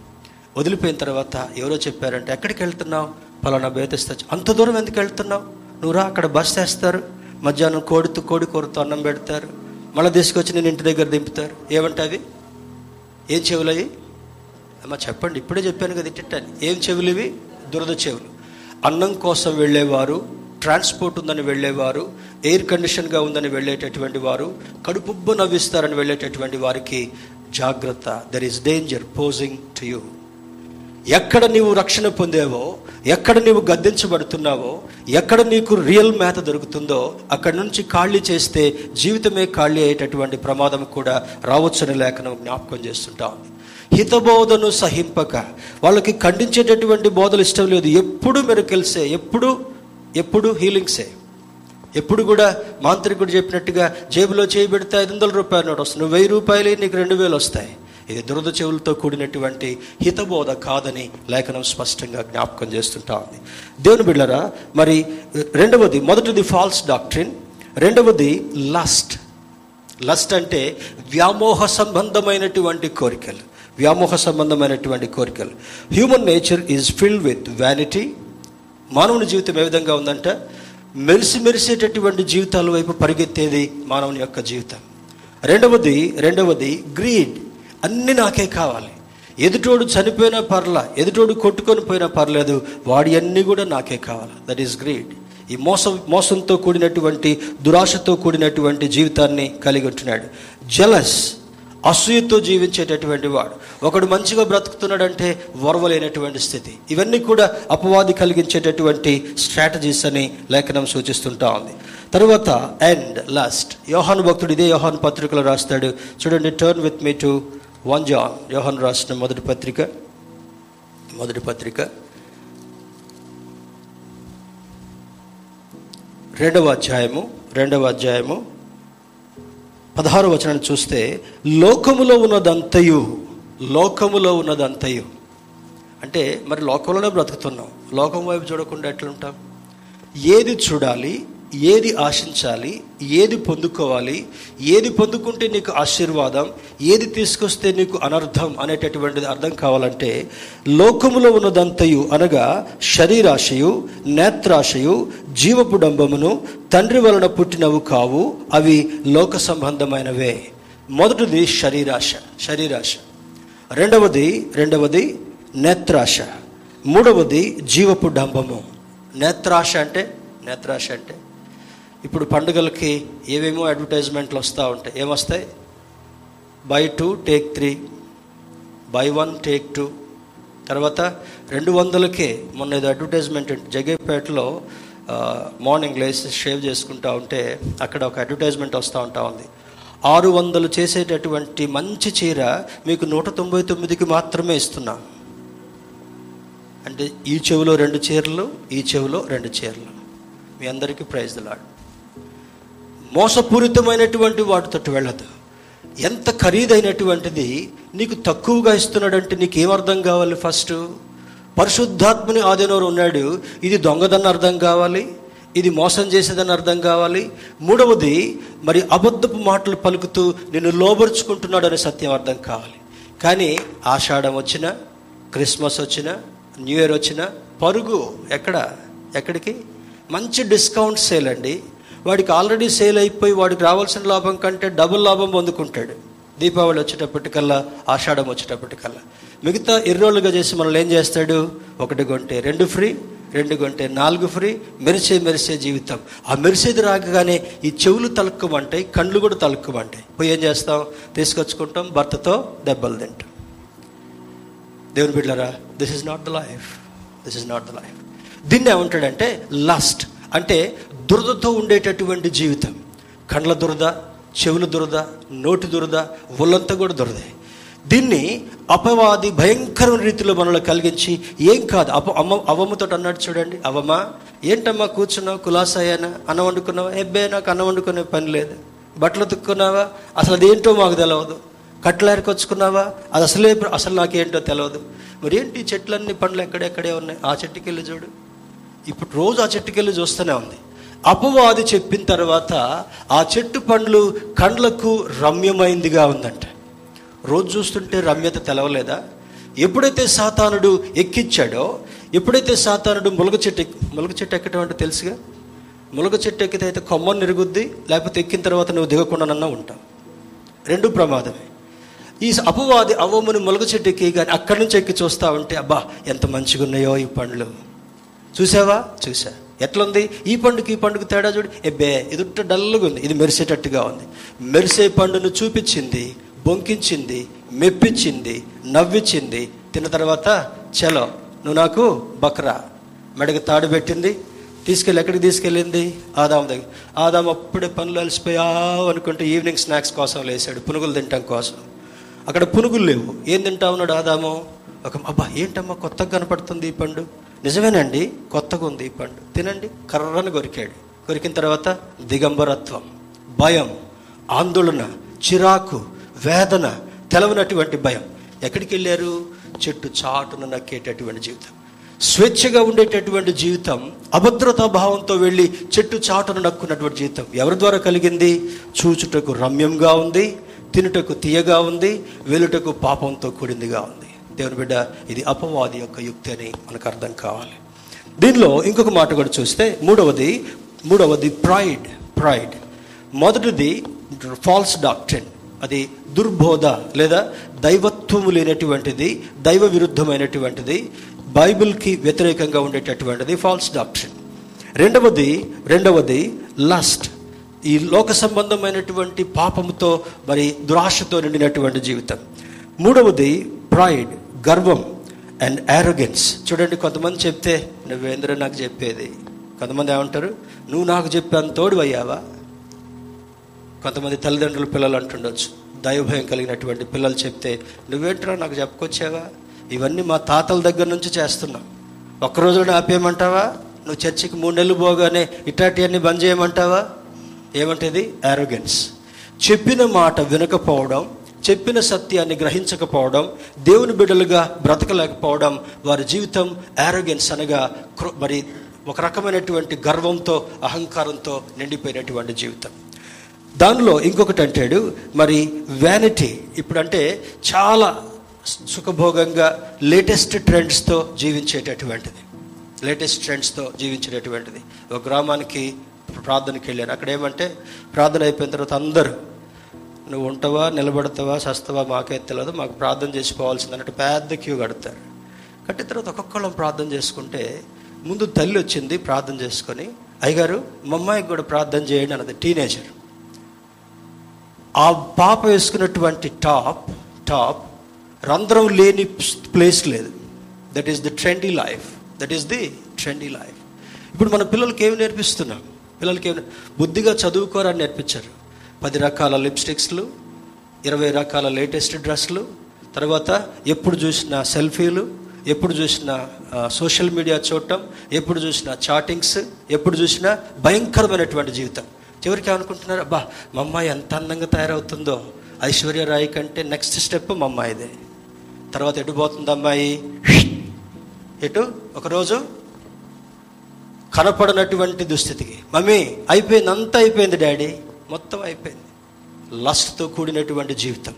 వదిలిపోయిన తర్వాత ఎవరో చెప్పారంటే ఎక్కడికి వెళ్తున్నావు? పలానా బేతస్తా అంత దూరం ఎందుకు వెళ్తున్నావు? నువ్వు రా అక్కడ బస్ చేస్తారు మధ్యాహ్నం కోడితో కోడి కూరతో అన్నం పెడతారు. మళ్ళీ తీసుకొచ్చి నేను ఇంటి దగ్గర దింపుతారు. ఏమంటే అవి? ఏం చెవులు అవి అమ్మ చెప్పండి ఇప్పుడే చెప్పాను కదా తిట్టాను ఏం చెవులు ఇవి దురద చెవులు. అన్నం కోసం వెళ్ళేవారు ట్రాన్స్పోర్ట్ ఉందని వెళ్ళేవారు ఎయిర్ కండిషన్గా ఉందని వెళ్ళేటటువంటి వారు కడుపుబ్బు నవ్విస్తారని వెళ్ళేటటువంటి వారికి జాగ్రత్త. There is danger posing to you ఎక్కడ నీవు రక్షణ పొందేవో ఎక్కడ నీవు గద్దించబడుతున్నావో ఎక్కడ నీకు రియల్ మేత దొరుకుతుందో అక్కడి నుంచి ఖాళీ చేస్తే జీవితమే ఖాళీ అయ్యేటటువంటి ప్రమాదం కూడా రావచ్చని లేఖనం జ్ఞాపకం చేస్తుంటా. ఉంది హితబోధను సహింపక. వాళ్ళకి ఖండించేటటువంటి బోధలు ఇష్టం లేదు. ఎప్పుడు మెరుకెల్సే ఎప్పుడు ఎప్పుడు హీలింగ్సే ఎప్పుడు కూడా మాంత్రికుడు చెప్పినట్టుగా జేబులో చేయి పెడితే ఐదు వందల రూపాయలు నోటు వస్తుంది. వెయ్యి రూపాయలు నీకు రెండు వేలు వస్తాయి. ఇది దురద చెవులతో కూడినటువంటి హితబోధ కాదని లేఖనం స్పష్టంగా జ్ఞాపకం చేస్తుంటా ఉంది. దేవుని బిళ్ళరా మరి రెండవది మొదటిది ఫాల్స్ డాక్ట్రిన్ రెండవది లస్ట్ లస్ట్ అంటే వ్యామోహ సంబంధమైనటువంటి కోరికలు. వ్యామోహ సంబంధమైనటువంటి కోరికలు. Human nature is filled with vanity మానవుని జీవితం ఏ విధంగా ఉందంట? మెరిసి మెరిసేటటువంటి జీవితాల వైపు పరిగెత్తేది మానవుని యొక్క జీవితం. రెండవది రెండవది గ్రీడ్ అన్నీ నాకే కావాలి. ఎదుటోడు చనిపోయినా పర్లా ఎదుటోడు కొట్టుకొని పోయినా పర్లేదు వాడి అన్నీ కూడా నాకే కావాలి. దట్ ఈస్ గ్రీడ్ ఈ మోసం మోసంతో కూడినటువంటి దురాశతో కూడినటువంటి జీవితాన్ని కలిగి ఉంటున్నాడు. జలస్ అసూయతో జీవించేటటువంటి వాడు. ఒకడు మంచిగా బ్రతుకుతున్నాడంటే ఓర్వలేనటువంటి స్థితి. ఇవన్నీ కూడా అపవాది కలిగించేటటువంటి స్ట్రాటజీస్ అని లేఖనం సూచిస్తుంటా ఉంది. తరువాత అండ్ లాస్ట్ యోహాను భక్తుడు ఇదే యోహాను పత్రికలో రాస్తాడు. చూడండి turn with me to one John యోహాన్ రాసిన మొదటి పత్రిక మొదటి పత్రిక. రెండవ అధ్యాయము రెండవ అధ్యాయము పదహారు వచనాన్ని చూస్తే లోకములో ఉన్నదంతయు లోకములో ఉన్నదంతయు. అంటే మరి లోకంలోనే బ్రతుకుతున్నాం. లోకం వైపు చూడకుండా ఎట్లుంటాం? ఏది చూడాలి? ఏది ఆశించాలి ఏది పొందుకోవాలి ఏది పొందుకుంటే నీకు ఆశీర్వాదం ఏది తీసుకొస్తే నీకు అనర్థం అనేటటువంటిది అర్థం కావాలంటే లోకములో ఉన్నదంతయు అనగా శరీరాశయు నేత్రాశయు జీవపు డంబమును తండ్రి వలన పుట్టినవు కావు అవి లోక సంబంధమైనవే. మొదటిది శరీరాశ శరీరాశ. రెండవది రెండవది నేత్రాశ. మూడవది జీవపు డంబము నేత్రాశ అంటే నేత్రాశ అంటే? ఇప్పుడు పండుగలకి ఏవేమో అడ్వర్టైజ్మెంట్లు వస్తూ ఉంటాయి. ఏమొస్తాయి? Buy two take three. Buy one take two. తర్వాత రెండు వందలకే మొన్న ఏదో అడ్వర్టైజ్మెంట్ జగేపేటలో మార్నింగ్ లేసి షేవ్ చేసుకుంటా ఉంటే అక్కడ ఒక అడ్వర్టైజ్మెంట్ వస్తూ ఉంటా ఉంది. ఆరు వందలు చేసేటటువంటి మంచి చీర మీకు నూట తొంభై తొమ్మిదికి మాత్రమే ఇస్తున్నా. అంటే ఈ చెవిలో రెండు చీరలు ఈ చెవిలో రెండు చీరలు. మీ అందరికీ ప్రైజ్ లాడ్ మోసపూరితమైనటువంటి వాటితో వెళ్ళదు. ఎంత ఖరీదైనటువంటిది నీకు తక్కువగా ఇస్తున్నాడంటే నీకు ఏం అర్థం కావాలి ఫస్ట్? పరిశుద్ధాత్మని ఆధీనంలో ఉన్నాడు. ఇది దొంగదని అర్థం కావాలి. ఇది మోసం చేసేదని అర్థం కావాలి. మూడవది మరి అబద్ధపు మాటలు పలుకుతూ నిన్ను లోబరుచుకుంటున్నాడు అనే సత్యం అర్థం కావాలి. కానీ ఆషాఢం వచ్చిన క్రిస్మస్ వచ్చిన న్యూ ఇయర్ వచ్చిన పరుగు ఎక్కడ? ఎక్కడికి? మంచి డిస్కౌంట్ సేల్ అండి. వాడికి ఆల్రెడీ సేల్ అయిపోయి వాడికి రావాల్సిన లాభం కంటే డబుల్ లాభం పొందుకుంటాడు. దీపావళి వచ్చేటప్పటికల్లా ఆషాఢం వచ్చేటప్పటికల్లా. మిగతా ఇర్రోలుగా చేసి మనల్ని ఏం చేస్తాడు? ఒకటి కొంటే రెండు ఫ్రీ రెండు కొంటే నాలుగు ఫ్రీ మెరిసే మెరిసే జీవితం. ఆ మెరిసేది రాగానే ఈ చెవులు తలుక్కుమంటాయి కళ్ళు కూడా తలుక్కుమంటాయి. పోయి ఏం చేస్తాం? తీసుకొచ్చుకుంటాం భర్తతో దెబ్బలు తింటాం. దేవుని బిడ్డరా this is not the life this is not the life దీన్ని ఏమంటాడంటే లాస్ట్ అంటే దురదతో ఉండేటటువంటి జీవితం. కండ్ల దురద చెవుల దురద నోటి దురద ఒళ్ళంతా కూడా దురదే. దీన్ని అపవాది భయంకరమైన రీతిలో మనలో కలిగించి ఏం కాదు. అప అమ్మ అవమ్మతో అన్నాడు చూడండి. అవమ్మ ఏంటమ్మా కూర్చున్నావు? కులాసాయానా అన్నం వండుకున్నావా? ఎబ్బే నాకు అన్నం వండుకునే పని లేదు. బట్టలు తుక్కున్నావా అసలు అదేంటో మాకు తెలియదు కట్లెరకొచ్చుకున్నావా అది అసలే అసలు నాకేంటో తెలియదు మరి ఏంటి చెట్లన్నీ పండ్లు ఎక్కడెక్కడే ఉన్నాయి? ఆ చెట్టుకెళ్ళి చూడు. ఇప్పుడు రోజు ఆ చెట్టుకెళ్ళి చూస్తూనే ఉంది. అపవాది చెప్పిన తర్వాత ఆ చెట్టు పండ్లు కండ్లకు రమ్యమైందిగా ఉందంట. రోజు చూస్తుంటే రమ్యత తెలవలేదా? ఎప్పుడైతే సాతానుడు ఎక్కించాడో ఎప్పుడైతే సాతానుడు ములగ చెట్టు ములగ చెట్టు ఎక్కడం అంటే తెలుసుగా? ములగ చెట్టు ఎక్కితే అయితే కొమ్మను నిరుగుద్ది లేకపోతే ఎక్కిన తర్వాత నువ్వు దిగకుండానన్నా ఉంటావు. రెండు ప్రమాదమే. ఈ అపవాది అవ్వముని ములగ చెట్టు ఎక్కి కానీ అక్కడి నుంచి ఎక్కి చూస్తా ఉంటే అబ్బా ఎంత మంచిగా ఉన్నాయో ఈ పండ్లు. చూసావా? చూసా ఎట్లుంది? ఈ పండుగ ఈ పండుగ తేడా చూడు. ఎబ్బే ఎదుట ఉంటే డల్లుగా ఉంది. ఇది మెరిసేటట్టుగా ఉంది. మెరిసే పండును చూపించింది బొంకించింది మెప్పించింది నవ్వించింది. తిన్న తర్వాత చలో నువ్వు నాకు బక్రా. మెడకు తాడు పెట్టింది. తీసుకెళ్ళి ఎక్కడికి తీసుకెళ్ళింది? ఆదాం దగ్గర ఆదాం అప్పుడే పనులు అలసిపోయా అనుకుంటే ఈవినింగ్ స్నాక్స్ కోసం లేచాడు పునుగులు తినటం కోసం. అక్కడ పునుగులు లేవు. ఏం తింటా ఉన్నాడు ఆదాము? ఒక అబ్బా ఏంటమ్మా కొత్తగా కనపడుతుంది ఈ పండు? నిజమేనండి కొత్తగా ఉంది ఈ పండు. తినండి కర్రను కొరికాడు కొరికిన తర్వాత దిగంబరత్వం భయం ఆందోళన చిరాకు వేదన తెలవనటువంటి భయం. ఎక్కడికి వెళ్ళారు? చెట్టు చాటున నక్కేటటువంటి జీవితం. స్వేచ్ఛగా ఉండేటటువంటి జీవితం అభద్రతా భావంతో వెళ్ళి చెట్టు చాటున నక్కున్నటువంటి జీవితం ఎవరి ద్వారా కలిగింది? చూచుటకు రమ్యంగా ఉంది తినుటకు తీయగా ఉంది వెలుటకు పాపంతో కూడిందిగా ఉంది. దేవుని బిడ్డ ఇది అపవాది యొక్క యుక్తి అని మనకు అర్థం కావాలి. దీనిలో ఇంకొక మాట కూడా చూస్తే మూడవది మూడవది ప్రైడ్ ప్రైడ్ మొదటిది ఫాల్స్ డాక్ట్రిన్ అది దుర్బోధ లేదా దైవత్వము లేనటువంటిది దైవ విరుద్ధమైనటువంటిది బైబిల్కి వ్యతిరేకంగా ఉండేటటువంటిది ఫాల్స్ డాక్ట్రిన్ రెండవది రెండవది లస్ట్ ఈ లోక సంబంధమైనటువంటి పాపముతో మరి దురాశతో నిండినటువంటి జీవితం. మూడవది ప్రైడ్ గర్వం అండ్ యారోగెన్స్ చూడండి కొంతమంది చెప్తే నువ్వేంద్ర నాకు చెప్పేది? కొంతమంది ఏమంటారు నువ్వు నాకు చెప్పాను తోడు అయ్యావా? కొంతమంది తల్లిదండ్రులు పిల్లలు అంటుండొచ్చు. దైవభయం కలిగినటువంటి పిల్లలు చెప్తే నువ్వేంట్రా నాకు చెప్పుకొచ్చావా? ఇవన్నీ మా తాతల దగ్గర నుంచి చేస్తున్నాం. ఒక్కరోజున ఆపేయమంటావా? నువ్వు చర్చికి మూడు నెలలు పోగానే ఇట్లాంటివన్నీ బంద్ చేయమంటావా? ఏమంటేది? యారోగెన్స్ చెప్పిన మాట వినకపోవడం చెప్పిన సత్యాన్ని గ్రహించకపోవడం దేవుని బిడ్డలుగా బ్రతకలేకపోవడం వారి జీవితం ఆరోగ్యన్స్ అనగా క్రో- మరి ఒక రకమైనటువంటి గర్వంతో అహంకారంతో నిండిపోయినటువంటి జీవితం. దానిలో ఇంకొకటి అంటాడు మరి వ్యానిటీ ఇప్పుడంటే చాలా సుఖభోగంగా లేటెస్ట్ ట్రెండ్స్తో జీవించేటటువంటిది. లేటెస్ట్ ట్రెండ్స్తో జీవించేటటువంటిది. ఒక గ్రామానికి ప్రార్థనకి వెళ్ళాను. అక్కడ ఏమంటే ప్రార్థన అయిపోయిన తర్వాత అందరూ నువ్వు ఉంటావా నిలబడతావా సస్తావా మాకే తెలియదు మాకు ప్రార్థన చేసుకోవాల్సింది అన్నట్టు పెద్ద క్యూ కడతారు. కట్టిన తర్వాత ఒక్కొక్కళ్ళం ప్రార్థన చేసుకుంటే ముందు తల్లి వచ్చింది ప్రార్థన చేసుకొని అయ్యగారు మా అమ్మాయికి కూడా ప్రార్థన చేయండి అన్నది టీనేజర్. ఆ పాప వేసుకున్నటువంటి టాప్ టాప్ రంధ్రం లేని ప్లేస్ లేదు. That is the trendy life that is the trendy life ఇప్పుడు మన పిల్లలకి ఏమి నేర్పిస్తున్నాం పిల్లలకి ఏమి బుద్ధిగా చదువుకోరని నేర్పించారు. పది రకాల లిప్స్టిక్స్లు ఇరవై రకాల లేటెస్ట్ డ్రెస్లు తర్వాత ఎప్పుడు చూసిన సెల్ఫీలు ఎప్పుడు చూసిన సోషల్ మీడియా చూడటం ఎప్పుడు చూసిన చాటింగ్స్ ఎప్పుడు చూసినా భయంకరమైనటువంటి జీవితం. చివరికి ఏమనుకుంటున్నారు? అబ్బా మా అమ్మాయి ఎంత అందంగా తయారవుతుందో. ఐశ్వర్య రాయ్ కంటే నెక్స్ట్ స్టెప్ మా అమ్మాయిదే. తర్వాత ఎటు పోతుంది అమ్మాయి? ఎటు? ఒకరోజు కనపడనటువంటి దుస్థితికి. మమ్మీ అయిపోయింది అంతా అయిపోయింది డాడీ. మొత్తం అయిపోయింది. లస్ట్తో కూడినటువంటి జీవితం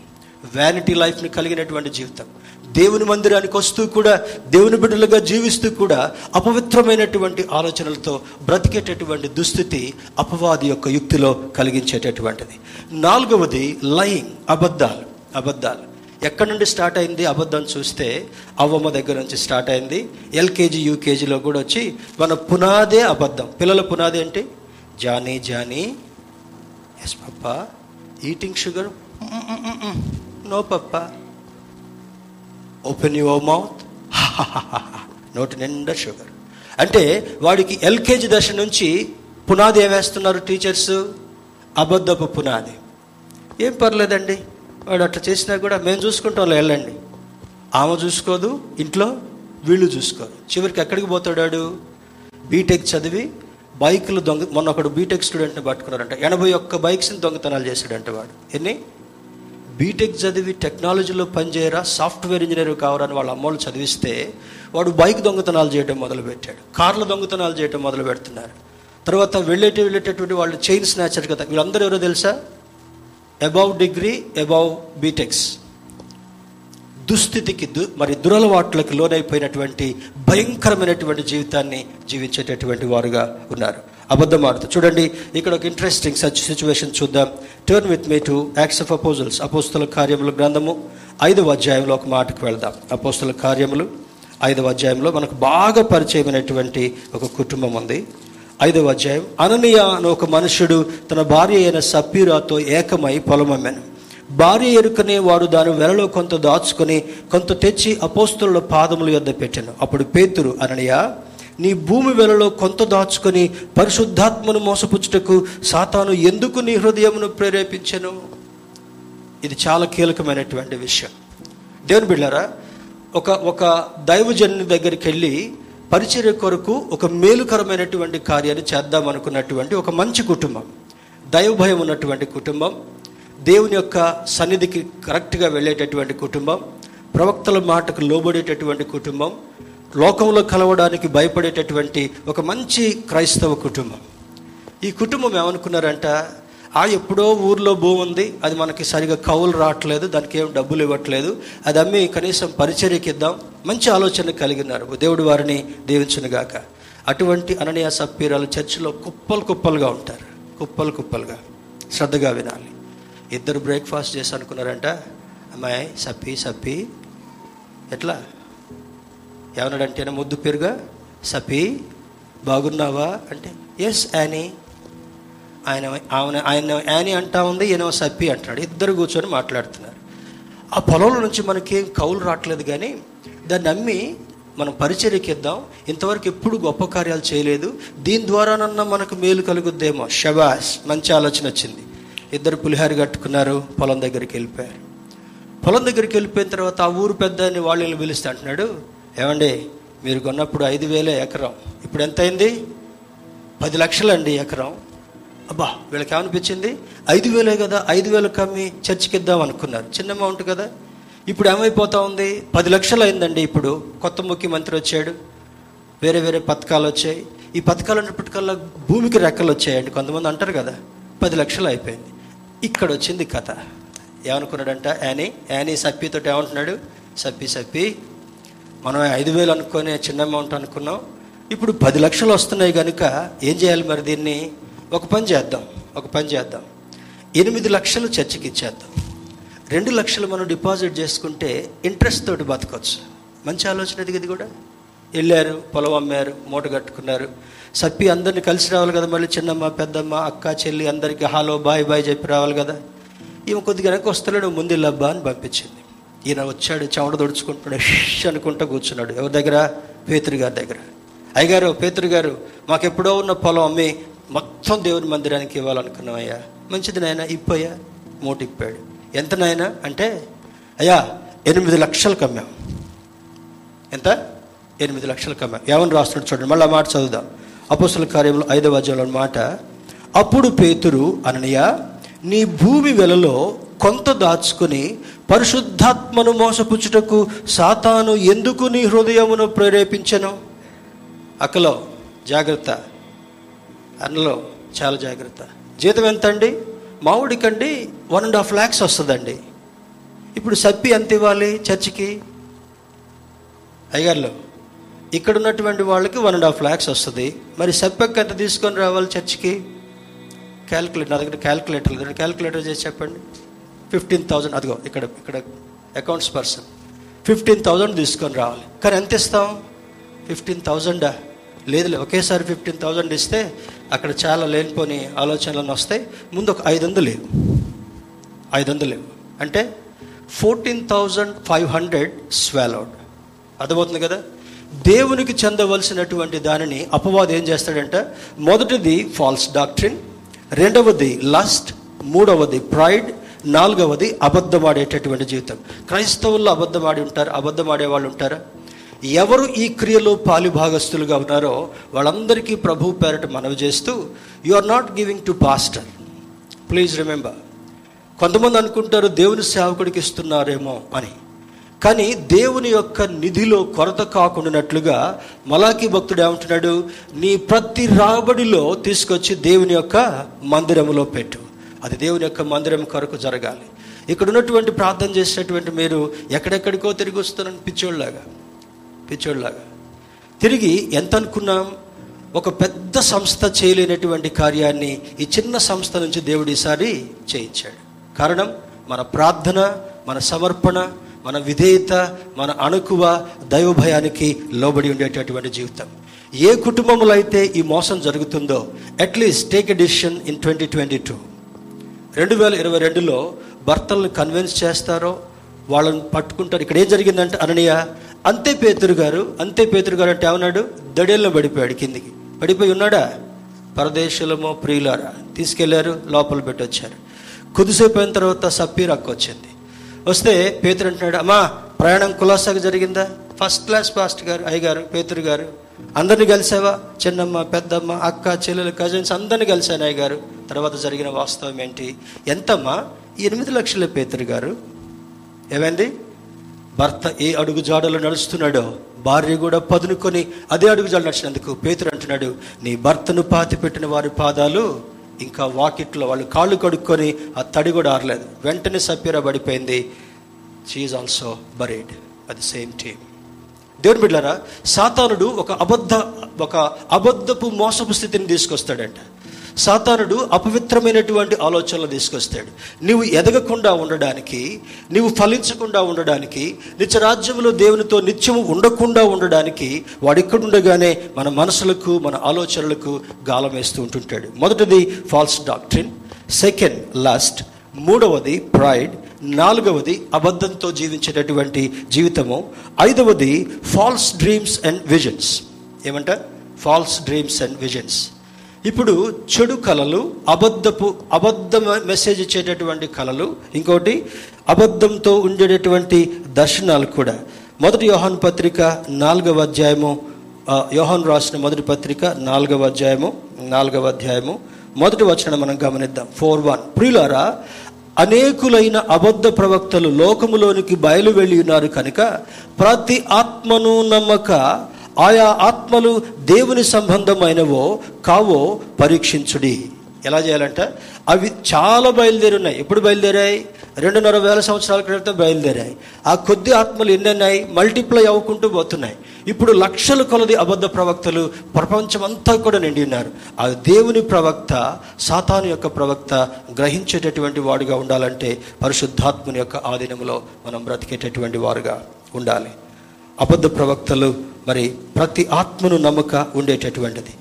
వ్యానిటీ లైఫ్ని కలిగినటువంటి జీవితం దేవుని మందిరానికి వస్తూ కూడా దేవుని బిడ్డలుగా జీవిస్తూ కూడా అపవిత్రమైనటువంటి ఆలోచనలతో బ్రతికేటటువంటి దుస్థితి అపవాది యొక్క యుక్తిలో కలిగించేటటువంటిది. నాలుగవది లయింగ్ అబద్ధాలు అబద్ధాలు. ఎక్కడి నుండి స్టార్ట్ అయింది అబద్ధం చూస్తే అవ్వమ్మ దగ్గర నుంచి స్టార్ట్ అయింది. ఎల్కేజీ యూకేజీలో కూడా వచ్చి మన పునాదే అబద్ధం. పిల్లల పునాది ఏంటి Johnny Johnny yes papa eating sugar no papa open your mouth నోటి నిండా షుగర్ అంటే వాడికి ఎల్కేజీ దశ నుంచి పునాది ఏమేస్తున్నారు టీచర్స్ అబద్ధపు పునాది. ఏం పర్లేదండి. వాడు అట్లా చేసినా కూడా మేము చూసుకుంటాం వెళ్ళండి. ఆమె చూసుకోదు ఇంట్లో వీళ్ళు చూసుకోరు. చివరికి ఎక్కడికి పోతాడాడు? బీటెక్ చదివి బైకులు దొంగ మొన్న ఒకడు బీటెక్ స్టూడెంట్ని పట్టుకున్నారంట ఎనభై ఒక్క బైక్స్ని దొంగతనాలు చేశాడంట వాడు. ఎన్ని? బీటెక్ చదివి టెక్నాలజీలో పనిచేయరా సాఫ్ట్వేర్ ఇంజనీర్ కావాలని వాళ్ళ అమ్మోళ్ళు చదివిస్తే వాడు బైక్ దొంగతనాలు చేయడం మొదలుపెట్టాడు. కార్ల దొంగతనాలు చేయడం మొదలు పెడుతున్నారు. తర్వాత వెళ్ళేటి వెళ్ళేటటువంటి వాళ్ళు చైన్ స్నాచర్ కదా. వీళ్ళందరూ ఎవరో తెలుసా? అబౌవ్ డిగ్రీ అబౌవ్ బీటెక్స్ దుస్థితికి దు మరి దురలవాట్లకు లోనైపోయినటువంటి భయంకరమైనటువంటి జీవితాన్ని జీవించేటటువంటి వారుగా ఉన్నారు. అబద్ధం చూడండి ఇక్కడ ఒక ఇంట్రెస్టింగ్ సచ్ సిచ్యువేషన్ చూద్దాం. Turn with me to Acts of Apostles అపోస్తుల కార్యముల గ్రంథము ఐదవ అధ్యాయంలో ఒక మాటకు వెళ్దాం. అపోస్తుల కార్యములు ఐదవ అధ్యాయంలో మనకు బాగా పరిచయమైనటువంటి ఒక కుటుంబం ఉంది. ఐదవ అధ్యాయం అననీయ అనే ఒక మనుషుడు తన భార్య అయిన సప్పీరాతో ఏకమై పొలమమ్మాను. భార్య ఎరుకనే వారు దాని వెలలో కొంత దాచుకొని కొంత తెచ్చి అపోస్తుల పాదముల యొద్ద పెట్టాను. అప్పుడు పేతురు అననీయ నీ భూమి వెలలో కొంత దాచుకొని పరిశుద్ధాత్మను మోసపుచ్చుటకు సాతాను ఎందుకు నీ హృదయమును ప్రేరేపించను? ఇది చాలా కీలకమైనటువంటి విషయం. దేవుని బిళ్ళారా ఒక ఒక దైవజనుని దగ్గరికి వెళ్ళి పరిచర్య కొరకు ఒక మేలుకరమైనటువంటి కార్యాన్ని చేద్దాం అనుకున్నటువంటి ఒక మంచి కుటుంబం. దైవభయం ఉన్నటువంటి కుటుంబం. దేవుని యొక్క సన్నిధికి కరెక్ట్గా వెళ్ళేటటువంటి కుటుంబం ప్రవక్తల మాటకు లోబడేటటువంటి కుటుంబం లోకంలో కలవడానికి భయపడేటటువంటి ఒక మంచి క్రైస్తవ కుటుంబం. ఈ కుటుంబం ఏమనుకున్నారంట ఆ ఎప్పుడో ఊర్లో భూమి ఉంది అది మనకి సరిగా కవులు రావట్లేదు దానికి ఏం డబ్బులు ఇవ్వట్లేదు అది అమ్మి కనీసం పరిచర్యకి ఇద్దాం మంచి ఆలోచన కలిగినారు. దేవుడు వారిని దీవించునుగాక. అటువంటి అననీయ సప్పీరాలు చర్చిలో కుప్పలు కుప్పలుగా ఉంటారు. కుప్పలు కుప్పలుగా. శ్రద్ధగా వినాలి. ఇద్దరు బ్రేక్ఫాస్ట్ చేసి అనుకున్నారంట అమ్మాయి సప్పి సప్పి. ఎట్లా? ఏమన్నాడంటే ముద్దు పేరుగా? సపి బాగున్నావా? అంటే ఎస్ యానీ ఆయన ఆమె ఆయన యానీ అంటా ఉంది ఈయన సప్పి అంటున్నాడు ఇద్దరు కూర్చొని మాట్లాడుతున్నారు. ఆ పొలంలో నుంచి మనకేం కౌలు రావట్లేదు కానీ దాన్ని నమ్మి మనం పరిచర్యకిద్దాం. ఇంతవరకు ఎప్పుడు గొప్ప కార్యాలు చేయలేదు. దీని ద్వారానన్నా మనకు మేలు కలుగుద్దేమో. షబాస్ మంచి ఆలోచన వచ్చింది. ఇద్దరు పులిహారి కట్టుకున్నారు పొలం దగ్గరికి వెళ్ళిపోయారు. పొలం దగ్గరికి వెళ్ళిపోయిన తర్వాత ఆ ఊరు పెద్ద అని వాళ్ళని పిలుస్తా అంటున్నాడు ఏమండి మీరు కొన్నప్పుడు ఐదు వేలే ఎకరం ఇప్పుడు ఎంత అయింది? పది లక్షలండి ఎకరం. అబ్బా వీళ్ళకి ఏమనిపించింది ఐదు వేలే కదా ఐదు వేలు కమ్మి చర్చికి ఇద్దాం అనుకున్నారు చిన్న అమౌంట్ కదా. ఇప్పుడు ఏమైపోతా ఉంది? పది లక్షలు అయిందండి ఇప్పుడు కొత్త ముఖ్యమంత్రి వచ్చాడు వేరే వేరే పథకాలు వచ్చాయి. ఈ పథకాలు అన్నప్పటికల్లా భూమికి రెక్కలు వచ్చాయండి కొంతమంది అంటారు కదా పది లక్షలు అయిపోయింది. ఇక్కడ వచ్చింది కథ. ఏమనుకున్నాడంట? యానీ యానీ సప్పితో ఏమంటున్నాడు సప్పి సప్పి మనం ఐదు వేలు అనుకునే చిన్న అమౌంట్ అనుకున్నాం. ఇప్పుడు పది లక్షలు వస్తున్నాయి కనుక ఏం చేయాలి మరి దీన్ని? ఒక పని చేద్దాం ఒక పని చేద్దాం. ఎనిమిది లక్షలు చర్చికి ఇచ్చేద్దాం. రెండు లక్షలు మనం డిపాజిట్ చేసుకుంటే ఇంట్రెస్ట్ తోటి బతకొచ్చు. మంచి ఆలోచన ఇది ఇది కూడా. వెళ్ళారు పొలం అమ్మారు మూట కట్టుకున్నారు. సప్పి అందరిని కలిసి రావాలి కదా మళ్ళీ చిన్నమ్మ పెద్దమ్మ అక్క చెల్లి అందరికీ హలో బాయ్ బాయ్ చెప్పి రావాలి కదా. ఈమె కొద్దిగా వెనక వస్తున్నాడు ముందు లబ్బా అని పంపించింది. ఈయన వచ్చాడు చెమట దొడుచుకుంటున్నాడు ష్ అనుకుంటా కూర్చున్నాడు. ఎవరి దగ్గర? పేతురు గారి దగ్గర. అయ్యగారు పేతురు గారు మాకెప్పుడో ఉన్న పొలం అమ్మి మొత్తం దేవుని మందిరానికి ఇవ్వాలనుకున్నామయ్యా మంచిది నాయన ఇప్పయ్యా. మూట ఇప్పాడు. ఎంత నాయన? అంటే అయ్యా ఎనిమిది లక్షలు కమ్మాం. ఎంత? ఎనిమిది లక్షలు కమ్మాం. ఏమని రాస్తున్నాడు చూడండి మళ్ళీ ఆ మాట చదువుదాం. అపోసల కార్యంలో ఐదవ అధ్యాయంలో అనమాట అప్పుడు పేతురు అననయ నీ భూమి వెలలో కొంత దాచుకుని పరిశుద్ధాత్మను మోసపుచ్చుటకు సాతాను ఎందుకు నీ హృదయమును ప్రేరేపించను? అక్కలో జాగ్రత్త. అన్నలో చాలా జాగ్రత్త. జీతం ఎంత అండి మామిడికండి వన్ అండ్ హాఫ్ ల్యాక్స్ వస్తుందండి. ఇప్పుడు సబ్బి ఎంత ఇవ్వాలి చర్చికి? అయ్యగారులో ఇక్కడ ఉన్నటువంటి వాళ్ళకి వన్ అండ్ హాఫ్ ల్యాక్స్ వస్తుంది. మరి సప్పకి ఎంత తీసుకొని రావాలి చర్చ్కి? క్యాల్కులేటర్ నా దగ్గర క్యాల్కులేటర్ లేదు. క్యాల్కులేటర్ చేసి చెప్పండి. ఫిఫ్టీన్ థౌజండ్ అదిగో ఇక్కడ ఇక్కడ అకౌంట్స్ పర్సన్ ఫిఫ్టీన్ థౌజండ్ తీసుకొని రావాలి. కానీ ఎంత ఇస్తాం? ఫిఫ్టీన్ థౌజండా లేదులే ఒకేసారి ఫిఫ్టీన్ థౌజండ్ ఇస్తే అక్కడ చాలా లేనిపోని ఆలోచనలను వస్తాయి. ముందు ఒక ఐదు వందలు లేవు. ఐదు వందలు లేవు. అంటే fourteen thousand five hundred swallowed అర్థమవుతుంది కదా? దేవునికి చెందవలసినటువంటి దానిని అపవాదం ఏం చేస్తాడంటే మొదటిది ఫాల్స్ డాక్ట్రిన్ రెండవది లస్ట్ మూడవది ప్రైడ్ నాలుగవది అబద్ధమాడేటటువంటి జీవితం. క్రైస్తవుల్లో అబద్ధమాడి ఉంటారు? అబద్ధమాడే వాళ్ళు ఉంటారా? ఎవరు ఈ క్రియలో పాలుభాగస్తులుగా ఉన్నారో వాళ్ళందరికీ ప్రభు పేరట మనవి చేస్తూ you are not giving to pastor please remember కొంతమంది అనుకుంటారు దేవుని సేవకుడికి ఇస్తున్నారేమో అని. కానీ దేవుని యొక్క నిధిలో కొరత కాకుండానట్లుగా మలాకి భక్తుడు ఏమంటున్నాడు? నీ ప్రతి రాబడిలో తీసుకొచ్చి దేవుని యొక్క మందిరములో పెట్టు. అది దేవుని యొక్క మందిరం కొరకు జరగాలి. ఇక్కడ ఉన్నటువంటి ప్రార్థన చేసినటువంటి మీరు ఎక్కడెక్కడికో తిరిగి వస్తున్నాను పిచ్చోళ్ళలాగా. పిచ్చోళ్ళలాగా. తిరిగి ఎంత అనుకున్నాం ఒక పెద్ద సంస్థ చేయలేనటువంటి కార్యాన్ని ఈ చిన్న సంస్థ నుంచి దేవుడు ఈసారి చేయించాడు. కారణం మన ప్రార్థన మన సమర్పణ మన విధేయత మన అణుకువ దైవభయానికి లోబడి ఉండేటటువంటి జీవితం. ఏ కుటుంబంలో అయితే ఈ మోసం జరుగుతుందో at least take a decision in twenty twenty two రెండు వేల ఇరవై రెండులో భర్తలను కన్విన్స్ చేస్తారో వాళ్ళని పట్టుకుంటారు. ఇక్కడ ఏం జరిగిందంటే అననీయ అంతే పేతురు గారు అంతే పేతురు గారు అంటే ఏమన్నాడు? దడేల్లో పడిపోయాడు కిందికి. పడిపోయి ఉన్నాడా? పరదేశులమో ప్రియులారా తీసుకెళ్ళారు లోపల పెట్టి వచ్చారు కొద్దిసేపు అయిన తర్వాత సప్పీర్ వచ్చింది వస్తే పేతురు అంటున్నాడు అమ్మా ప్రయాణం కులాసాగా జరిగిందా? ఫస్ట్ క్లాస్ పాస్ట్ గారు అయ్యగారు పేతురు గారు. అందరిని కలిసావా? చిన్నమ్మ పెద్దమ్మ అక్క చెల్లెలు కజిన్స్ అందరిని కలిశాను అయ్యగారు. తర్వాత జరిగిన వాస్తవం ఏంటి? ఎంతమ్మా? ఎనిమిది లక్షల పేతురు గారు. ఏమైంది? భర్త ఏ అడుగు జాడలో నడుస్తున్నాడో భార్య కూడా పదునుకొని అదే అడుగు జాడలు నడిచినందుకు పేతురు అంటున్నాడు నీ భర్తను పాతి పెట్టిన వారి పాదాలు ఇంకా వాకిట్లో వాళ్ళు కాళ్ళు కడుక్కొని ఆ తడి కూడా ఆరలేదు. వెంటనే సప్యర పడిపోయింది. షీఈ్ ఆల్సో బరీడ్ అది సేమ్ టీమ్ దేవుని బిడ్డారా సాతానుడు ఒక అబద్ధ ఒక అబద్ధపు మోసపు స్థితిని తీసుకొస్తాడంట. సాతానుడు అపవిత్రమైనటువంటి ఆలోచనలు తీసుకొస్తాడు. నీవు ఎదగకుండా ఉండడానికి నీవు ఫలించకుండా ఉండడానికి నిత్య రాజ్యంలో దేవునితో నిత్యము ఉండకుండా ఉండడానికి వాడు ఇక్కడుండగానే మన మనసులకు మన ఆలోచనలకు గాలం వేస్తూ ఉంటుంటాడు. మొదటిది ఫాల్స్ డాక్ట్రిన్ సెకండ్ లాస్ట్ మూడవది ప్రైడ్ నాలుగవది అబద్ధంతో జీవించేటటువంటి జీవితము ఐదవది ఫాల్స్ డ్రీమ్స్ అండ్ విజన్స్ ఏమంట? ఫాల్స్ డ్రీమ్స్ అండ్ విజన్స్ ఇప్పుడు చెడు కళలు అబద్ధపు అబద్ధ మెసేజ్ ఇచ్చేటటువంటి కళలు ఇంకోటి అబద్ధంతో ఉండేటటువంటి దర్శనాలు కూడా. మొదటి యోహాన్ పత్రిక నాలుగవ అధ్యాయము యోహాన్ రాసిన మొదటి పత్రిక నాలుగవ అధ్యాయము నాలుగవ అధ్యాయము. మొదటి వచనం మనం గమనిద్దాం. Four one. ప్రియులారా అనేకులైన అబద్ధ ప్రవక్తలు లోకములోనికి బయలు వెళ్ళి ఉన్నారు కనుక ప్రతి ఆత్మను నమ్మక ఆయా ఆత్మలు దేవుని సంబంధమైనవో కావో పరీక్షించుడి. ఎలా చేయాలంట? అవి చాలా బయలుదేరి ఉన్నాయి ఎప్పుడు బయలుదేరాయి? రెండున్నర వేల సంవత్సరాల క్రితం బయలుదేరాయి. ఆ కొద్ది ఆత్మలు ఎన్నెన్నాయి? మల్టిప్లై అవ్వుకుంటూ పోతున్నాయి. ఇప్పుడు లక్షల కొలది అబద్ధ ప్రవక్తలు ప్రపంచమంతా కూడా నిండి ఉన్నారు. ఆ దేవుని ప్రవక్త సాతాను యొక్క ప్రవక్త గ్రహించేటటువంటి వాడుగా ఉండాలంటే పరిశుద్ధాత్మని యొక్క ఆధీనంలో మనం బ్రతికేటటువంటి వారుగా ఉండాలి. అబద్ధ ప్రవక్తలు మరి ప్రతి ఆత్మను నమ్మక ఉండేటటువంటిది.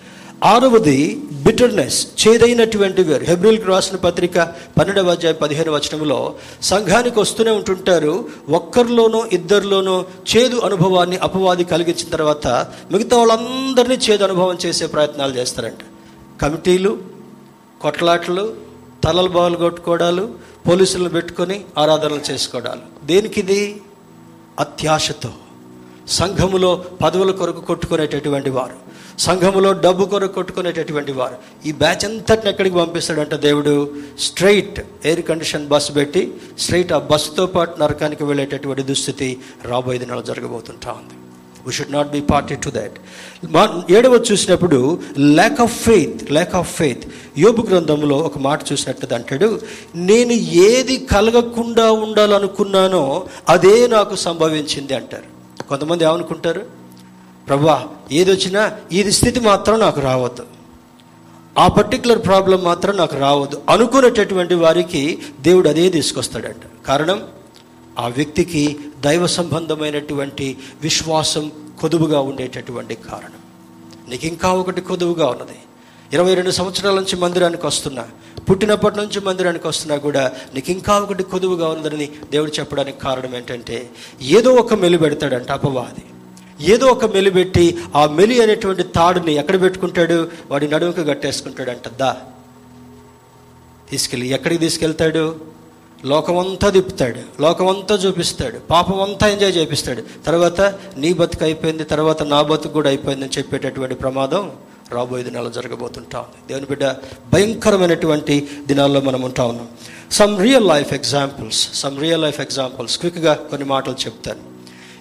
ఆరవది బిటర్నెస్ చేదైనటువంటి వేరు. హెబ్రిల్కి రాసిన పత్రిక పన్నెండవ అధ్యాయ పదిహేను వచనంలో సంఘానికి వస్తూనే ఉంటుంటారు ఒక్కరిలోనో ఇద్దరిలోనో చేదు అనుభవాన్ని అపవాది కలిగించిన తర్వాత మిగతా వాళ్ళందరినీ చేదు అనుభవం చేసే ప్రయత్నాలు చేస్తారంట. కమిటీలు కొట్లాటలు తలలు బావులు కొట్టుకోవడాలు పోలీసులను పెట్టుకొని ఆరాధనలు చేసుకోవడాలు దేనికిది? అత్యాశతో. సంఘములో పదవుల కొరకు కొట్టుకునేటటువంటి వారు సంఘములో డబ్బు కొరకు కొట్టుకునేటటువంటి వారు ఈ బ్యాచ్ అంతటిని ఎక్కడికి పంపిస్తాడంటే దేవుడు? స్ట్రైట్ ఎయిర్ కండిషన్ బస్సు పెట్టి స్ట్రైట్ ఆ బస్సుతో పాటు నరకానికి వెళ్ళేటటువంటి దుస్థితి రాబోయే దినాలు జరగబోతుంటా ఉంది. We should not be party to that ఏడవ చూసినప్పుడు lack of faith lack of faith యోబు గ్రంథంలో ఒక మాట చూసినట్టు అంటాడు నేను ఏది కలగకుండా ఉండాలనుకున్నానో అదే నాకు సంభవించింది అంటారు. కొంతమంది ఏమనుకుంటారు? ప్రభా ఏది వచ్చినా ఇది స్థితి మాత్రం నాకు రావద్దు. ఆ పర్టికులర్ ప్రాబ్లం మాత్రం నాకు రావద్దు. అనుకునేటటువంటి వారికి దేవుడు అదే తీసుకొస్తాడంట. కారణం ఆ వ్యక్తికి దైవ సంబంధమైనటువంటి విశ్వాసం కొదువుగా ఉండేటటువంటి కారణం. నీకు ఇంకా ఒకటి కొదువుగా ఉన్నది. ఇరవై రెండు సంవత్సరాల నుంచి మందిరానికి వస్తున్నా. పుట్టినప్పటి నుంచి మందిరానికి వస్తున్నా కూడా నీకు ఇంకా ఒకటి కొదువుగా ఉందని దేవుడు చెప్పడానికి కారణం ఏంటంటే ఏదో ఒక మెలు పెడతాడంట అపవాది. ఏదో ఒక మెలి పెట్టి ఆ మెలి అనేటువంటి తాడుని ఎక్కడ పెట్టుకుంటాడు? వాడి నడుముకు కట్టేసుకుంటాడంట. దా. తీసుకెళ్ళి ఎక్కడికి తీసుకెళ్తాడు? లోకమంతా తిప్పుతాడు. లోకమంతా చూపిస్తాడు. పాపం అంతా ఎంజాయ్ చేపిస్తాడు. తర్వాత నీ బతుకు అయిపోయింది తర్వాత నా బతుకు కూడా అయిపోయిందని చెప్పేటటువంటి ప్రమాదం రాబోయే దినాల్లో జరగబోతుంటా. ఉంది దేవుని బిడ్డ భయంకరమైనటువంటి దినాల్లో మనం ఉంటా ఉన్నాం. Some real life examples some real life examples క్విక్గా కొన్ని మాటలు చెప్తాను.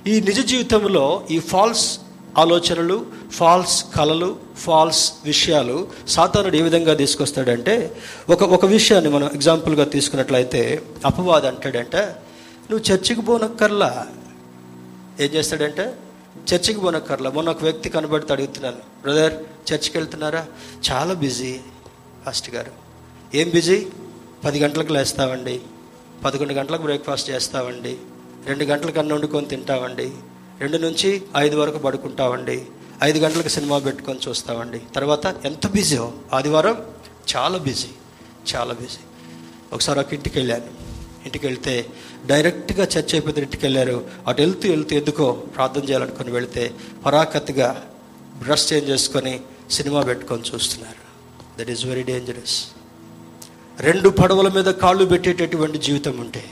ఈ నిజ జీవితంలో ఈ ఫాల్స్ ఆలోచనలు ఫాల్స్ కళలు ఫాల్స్ విషయాలు సాతానుడు ఏ విధంగా తీసుకొస్తాడంటే ఒక ఒక విషయాన్ని మనం ఎగ్జాంపుల్గా తీసుకున్నట్లయితే అపవాదం అంటాడంటే నువ్వు చర్చికి పోనక్కర్లా. ఏం చేస్తాడంటే? చర్చికి పోనక్కర్లా. మొన్న ఒక వ్యక్తి కనబడితే అడుగుతున్నాను బ్రదర్ చర్చికి వెళ్తున్నారా? చాలా బిజీ ఫాస్ట్ గారు. ఏం బిజీ? పది గంటలకు లేస్తామండి. పదకొండు గంటలకు బ్రేక్ఫాస్ట్ చేస్తామండి. రెండు గంటలకు అన్నం వండుకొని తింటామండి. రెండు నుంచి ఐదు వరకు పడుకుంటామండి. ఐదు గంటలకు సినిమా పెట్టుకొని చూస్తామండి. తర్వాత ఎంత బిజీ ఆదివారం చాలా బిజీ చాలా బిజీ. ఒకసారి ఒక ఇంటికి వెళ్ళాను. ఇంటికి వెళ్తే డైరెక్ట్గా చర్చ్ అయిపోతే ఇంటికి వెళ్ళారు అటు వెళ్తూ వెళ్తూ ఎందుకో ప్రార్థన చేయాలనుకుని వెళితే పరాకత్తుగా బ్రష్ చేంజ్ చేసుకొని సినిమా పెట్టుకొని చూస్తున్నారు. దట్ ఈస్ వెరీ డేంజరస్ రెండు పడవల మీద కాళ్ళు పెట్టేటటువంటి జీవితం ఉంటే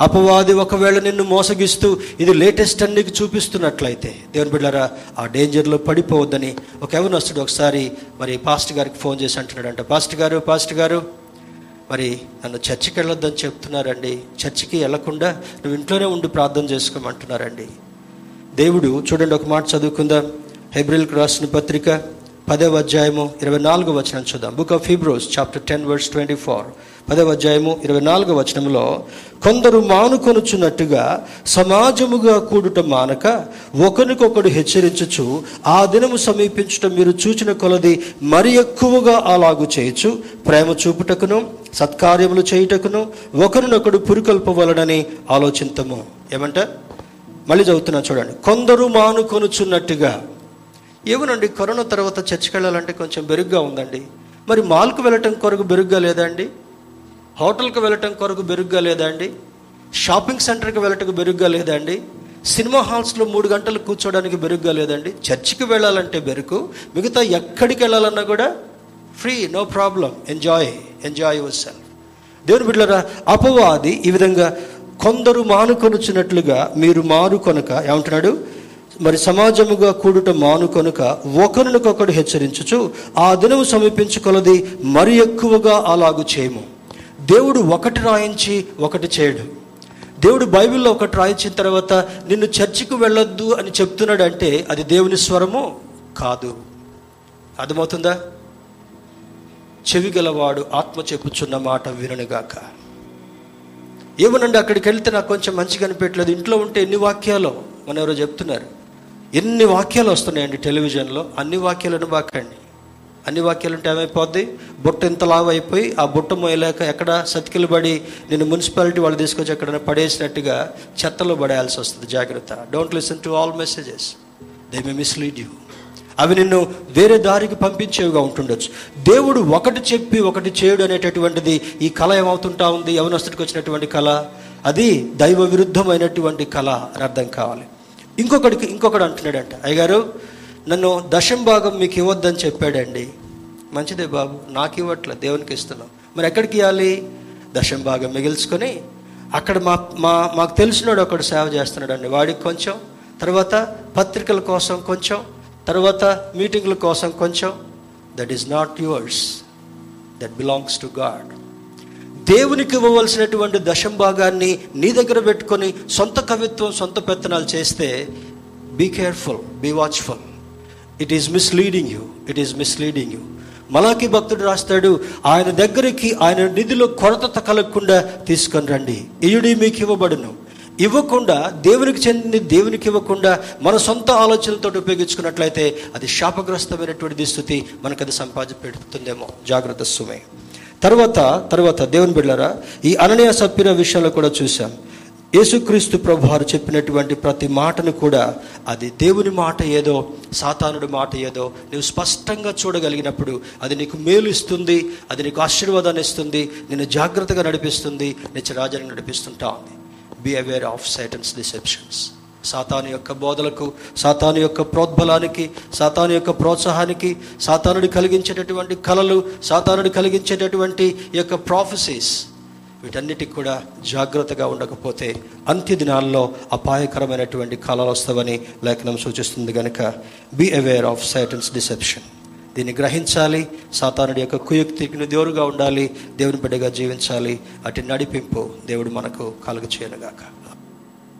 అపవాది ఒకవేళ నిన్ను మోసగిస్తూ ఇది లేటెస్ట్ అని నీకు చూపిస్తున్నట్లయితే దేవుని బిడ్డారా ఆ డేంజర్లో పడిపోవద్దని ఒక ఎవరినొస్తుడు ఒకసారి మరి పాస్ట్ గారికి ఫోన్ చేసి అంటున్నాడంట పాస్ట్ గారు పాస్ట్ గారు మరి నన్ను చర్చికి వెళ్ళొద్దని చెప్తున్నారండి. చర్చికి వెళ్ళకుండా నువ్వు ఇంట్లోనే ఉండి ప్రార్థన చేసుకోమంటున్నారండి. దేవుడు చూడండి ఒక మాట చదువుకుందాం. హెబ్రిల్కి రాసిన పత్రిక పదవ అధ్యాయము ఇరవై నాలుగు వచనం చూద్దాం. Book of Hebrews chapter ten verse twenty four పదవ అధ్యాయము ఇరవై నాలుగు వచనంలో కొందరు మానుకొనుచున్నట్టుగా సమాజముగా కూడుట మానక ఒకరికొకడు హెచ్చరించుచు ఆ దినము సమీపించటం మీరు చూచిన కొలది మరి ఎక్కువగా అలాగు చేయొచ్చు ప్రేమ చూపుటకును సత్కార్యములు చేయుటకును ఒకరినొకడు పురికొల్పవలనని ఆలోచింతము. ఏమంట? మళ్ళీ చదువుతున్నా చూడండి. కొందరు మానుకొనుచున్నట్టుగా ఏమోనండి కరోనా తర్వాత చర్చికి వెళ్ళాలంటే కొంచెం బెరుగ్గా ఉందండి. మరి మాల్కు వెళ్ళటం కొరకు బెరుగ్గా లేదా అండి హోటల్కి వెళ్ళటం కొరకు బెరుగ్గా లేదా అండి షాపింగ్ సెంటర్కి వెళ్ళటం బెరుగ్గా లేదా అండి సినిమా హాల్స్లో మూడు గంటలు కూర్చోడానికి బెరుగ్గా లేదండి? చర్చికి వెళ్ళాలంటే బెరుకు మిగతా ఎక్కడికి వెళ్ళాలన్నా కూడా free no problem. Enjoy enjoy yourself దేవుని బిడ్డరా అపవాది ఈ విధంగా కొందరు మానుకొనుచున్నట్లుగా మీరు మారు కొనక ఏమంటున్నాడు? మరి సమాజముగా కూడుట మాను కనుక ఒకరినొకొకడు హెచ్చరించుచు ఆ దినము సమీపించుకొలది మరి ఎక్కువగా అలాగు చేయము. దేవుడు ఒకటి రాయించి ఒకటి చేయడు. దేవుడు బైబిల్లో ఒకటి రాయించిన తర్వాత నిన్ను చర్చికి వెళ్ళొద్దు అని చెప్తున్నాడు అంటే అది దేవుని స్వరము కాదు. అర్థమవుతుందా? చెవి గలవాడు ఆత్మ చెప్పుచున్న మాట విననుగాక. ఏమనండి అక్కడికి వెళ్తే నాకు కొంచెం మంచిగా అనిపించలేదు ఇంట్లో ఉంటే ఎన్ని వాక్యాలు మన ఎవరో చెప్తున్నారు. ఎన్ని వాక్యాలు వస్తున్నాయండి టెలివిజన్లో? అన్ని వాక్యాలను బాకండి. అన్ని వాక్యాలు అంటే ఏమైపోద్ది? బుట్ట ఇంత లావు అయిపోయి ఆ బుట్ట మోయలేక ఎక్కడ సతికిలు పడి నేను మున్సిపాలిటీ వాళ్ళు తీసుకొచ్చి ఎక్కడైనా పడేసినట్టుగా చెత్తలో పడేయాల్సి వస్తుంది. జాగ్రత్త. Don't listen to all messages they may mislead you అవి నిన్ను వేరే దారికి పంపించేవిగా ఉంటుండొచ్చు. దేవుడు ఒకటి చెప్పి ఒకటి చేయడు అనేటటువంటిది ఈ కళ ఏమవుతుంటా ఉంది? యవనస్తుడికి వచ్చినటువంటి కళ? అది దైవ విరుద్ధమైనటువంటి కళ అని అర్థం కావాలి. ఇంకొకడికి ఇంకొకడు అంటున్నాడంట అయ్యగారు నన్ను దశం భాగం మీకు ఇవ్వద్దని చెప్పాడండి. మంచిదే బాబు నాకు ఇవ్వట్లే దేవునికి ఇస్తున్నాం. మరి ఎక్కడికి ఇవ్వాలి దశం భాగం మిగిల్చుకొని అక్కడ మా మా మాకు తెలిసినోడు ఒకడు సేవ చేస్తున్నాడండి. వాడికి కొంచెం తర్వాత పత్రికల కోసం కొంచెం తర్వాత మీటింగ్ల కోసం కొంచెం. That is not yours that belongs to God దేవునికి ఇవ్వవలసినటువంటి దశం భాగాన్ని నీ దగ్గర పెట్టుకొని సొంత కవిత్వం సొంత పెత్తనాలు చేస్తే be careful be watchful it is misleading you it is misleading you మలాకి భక్తుడు రాస్తాడు ఆయన దగ్గరికి ఆయన నిధిలో కొరత కలగకుండా తీసుకొని రండి. ఇయుడి మీకు ఇవ్వబడును. ఇవ్వకుండా దేవునికి చెందింది దేవునికి ఇవ్వకుండా మన సొంత ఆలోచనలతో ఉపయోగించుకున్నట్లయితే అది శాపగ్రస్తమైనటువంటి స్థితి మనకు అది సంపాదించి పెడుతుందేమో జాగ్రత్త సుమే తర్వాత తర్వాత దేవుని బిడ్డారా ఈ అననీయ సప్పిన విషయాలు కూడా చూసాం యేసుక్రీస్తు ప్రభు వారు చెప్పినటువంటి ప్రతి మాటను కూడా అది దేవుని మాట ఏదో సాతానుడి మాట ఏదో నువ్వు స్పష్టంగా చూడగలిగినప్పుడు అది నీకు మేలు ఇస్తుంది అది నీకు ఆశీర్వాదాన్ని ఇస్తుంది నిన్ను జాగ్రత్తగా నడిపిస్తుంది నిత్యరాజాన్ని నడిపిస్తుంటా ఉంది. Be aware of Satan's deceptions సాతాను యొక్క బోధలకు సాతాను యొక్క ప్రోద్బలానికి సాతాను యొక్క ప్రోత్సాహానికి సాతానుడి కలిగించేటటువంటి కళలు సాతానుడి కలిగించేటటువంటి యొక్క ప్రాఫెసీస్ వీటన్నిటికి కూడా జాగ్రత్తగా ఉండకపోతే అంత్య దినాల్లో అపాయకరమైనటువంటి కళలు వస్తావని లేఖనం సూచిస్తుంది కనుక be aware of Satan's deception దీన్ని గ్రహించాలి సాతానుడి యొక్క కుయుక్తికి దేవుడుగా ఉండాలి దేవుని బిడ్డగా జీవించాలి అటు నడిపింపు దేవుడు మనకు కలుగు చేయనుగాక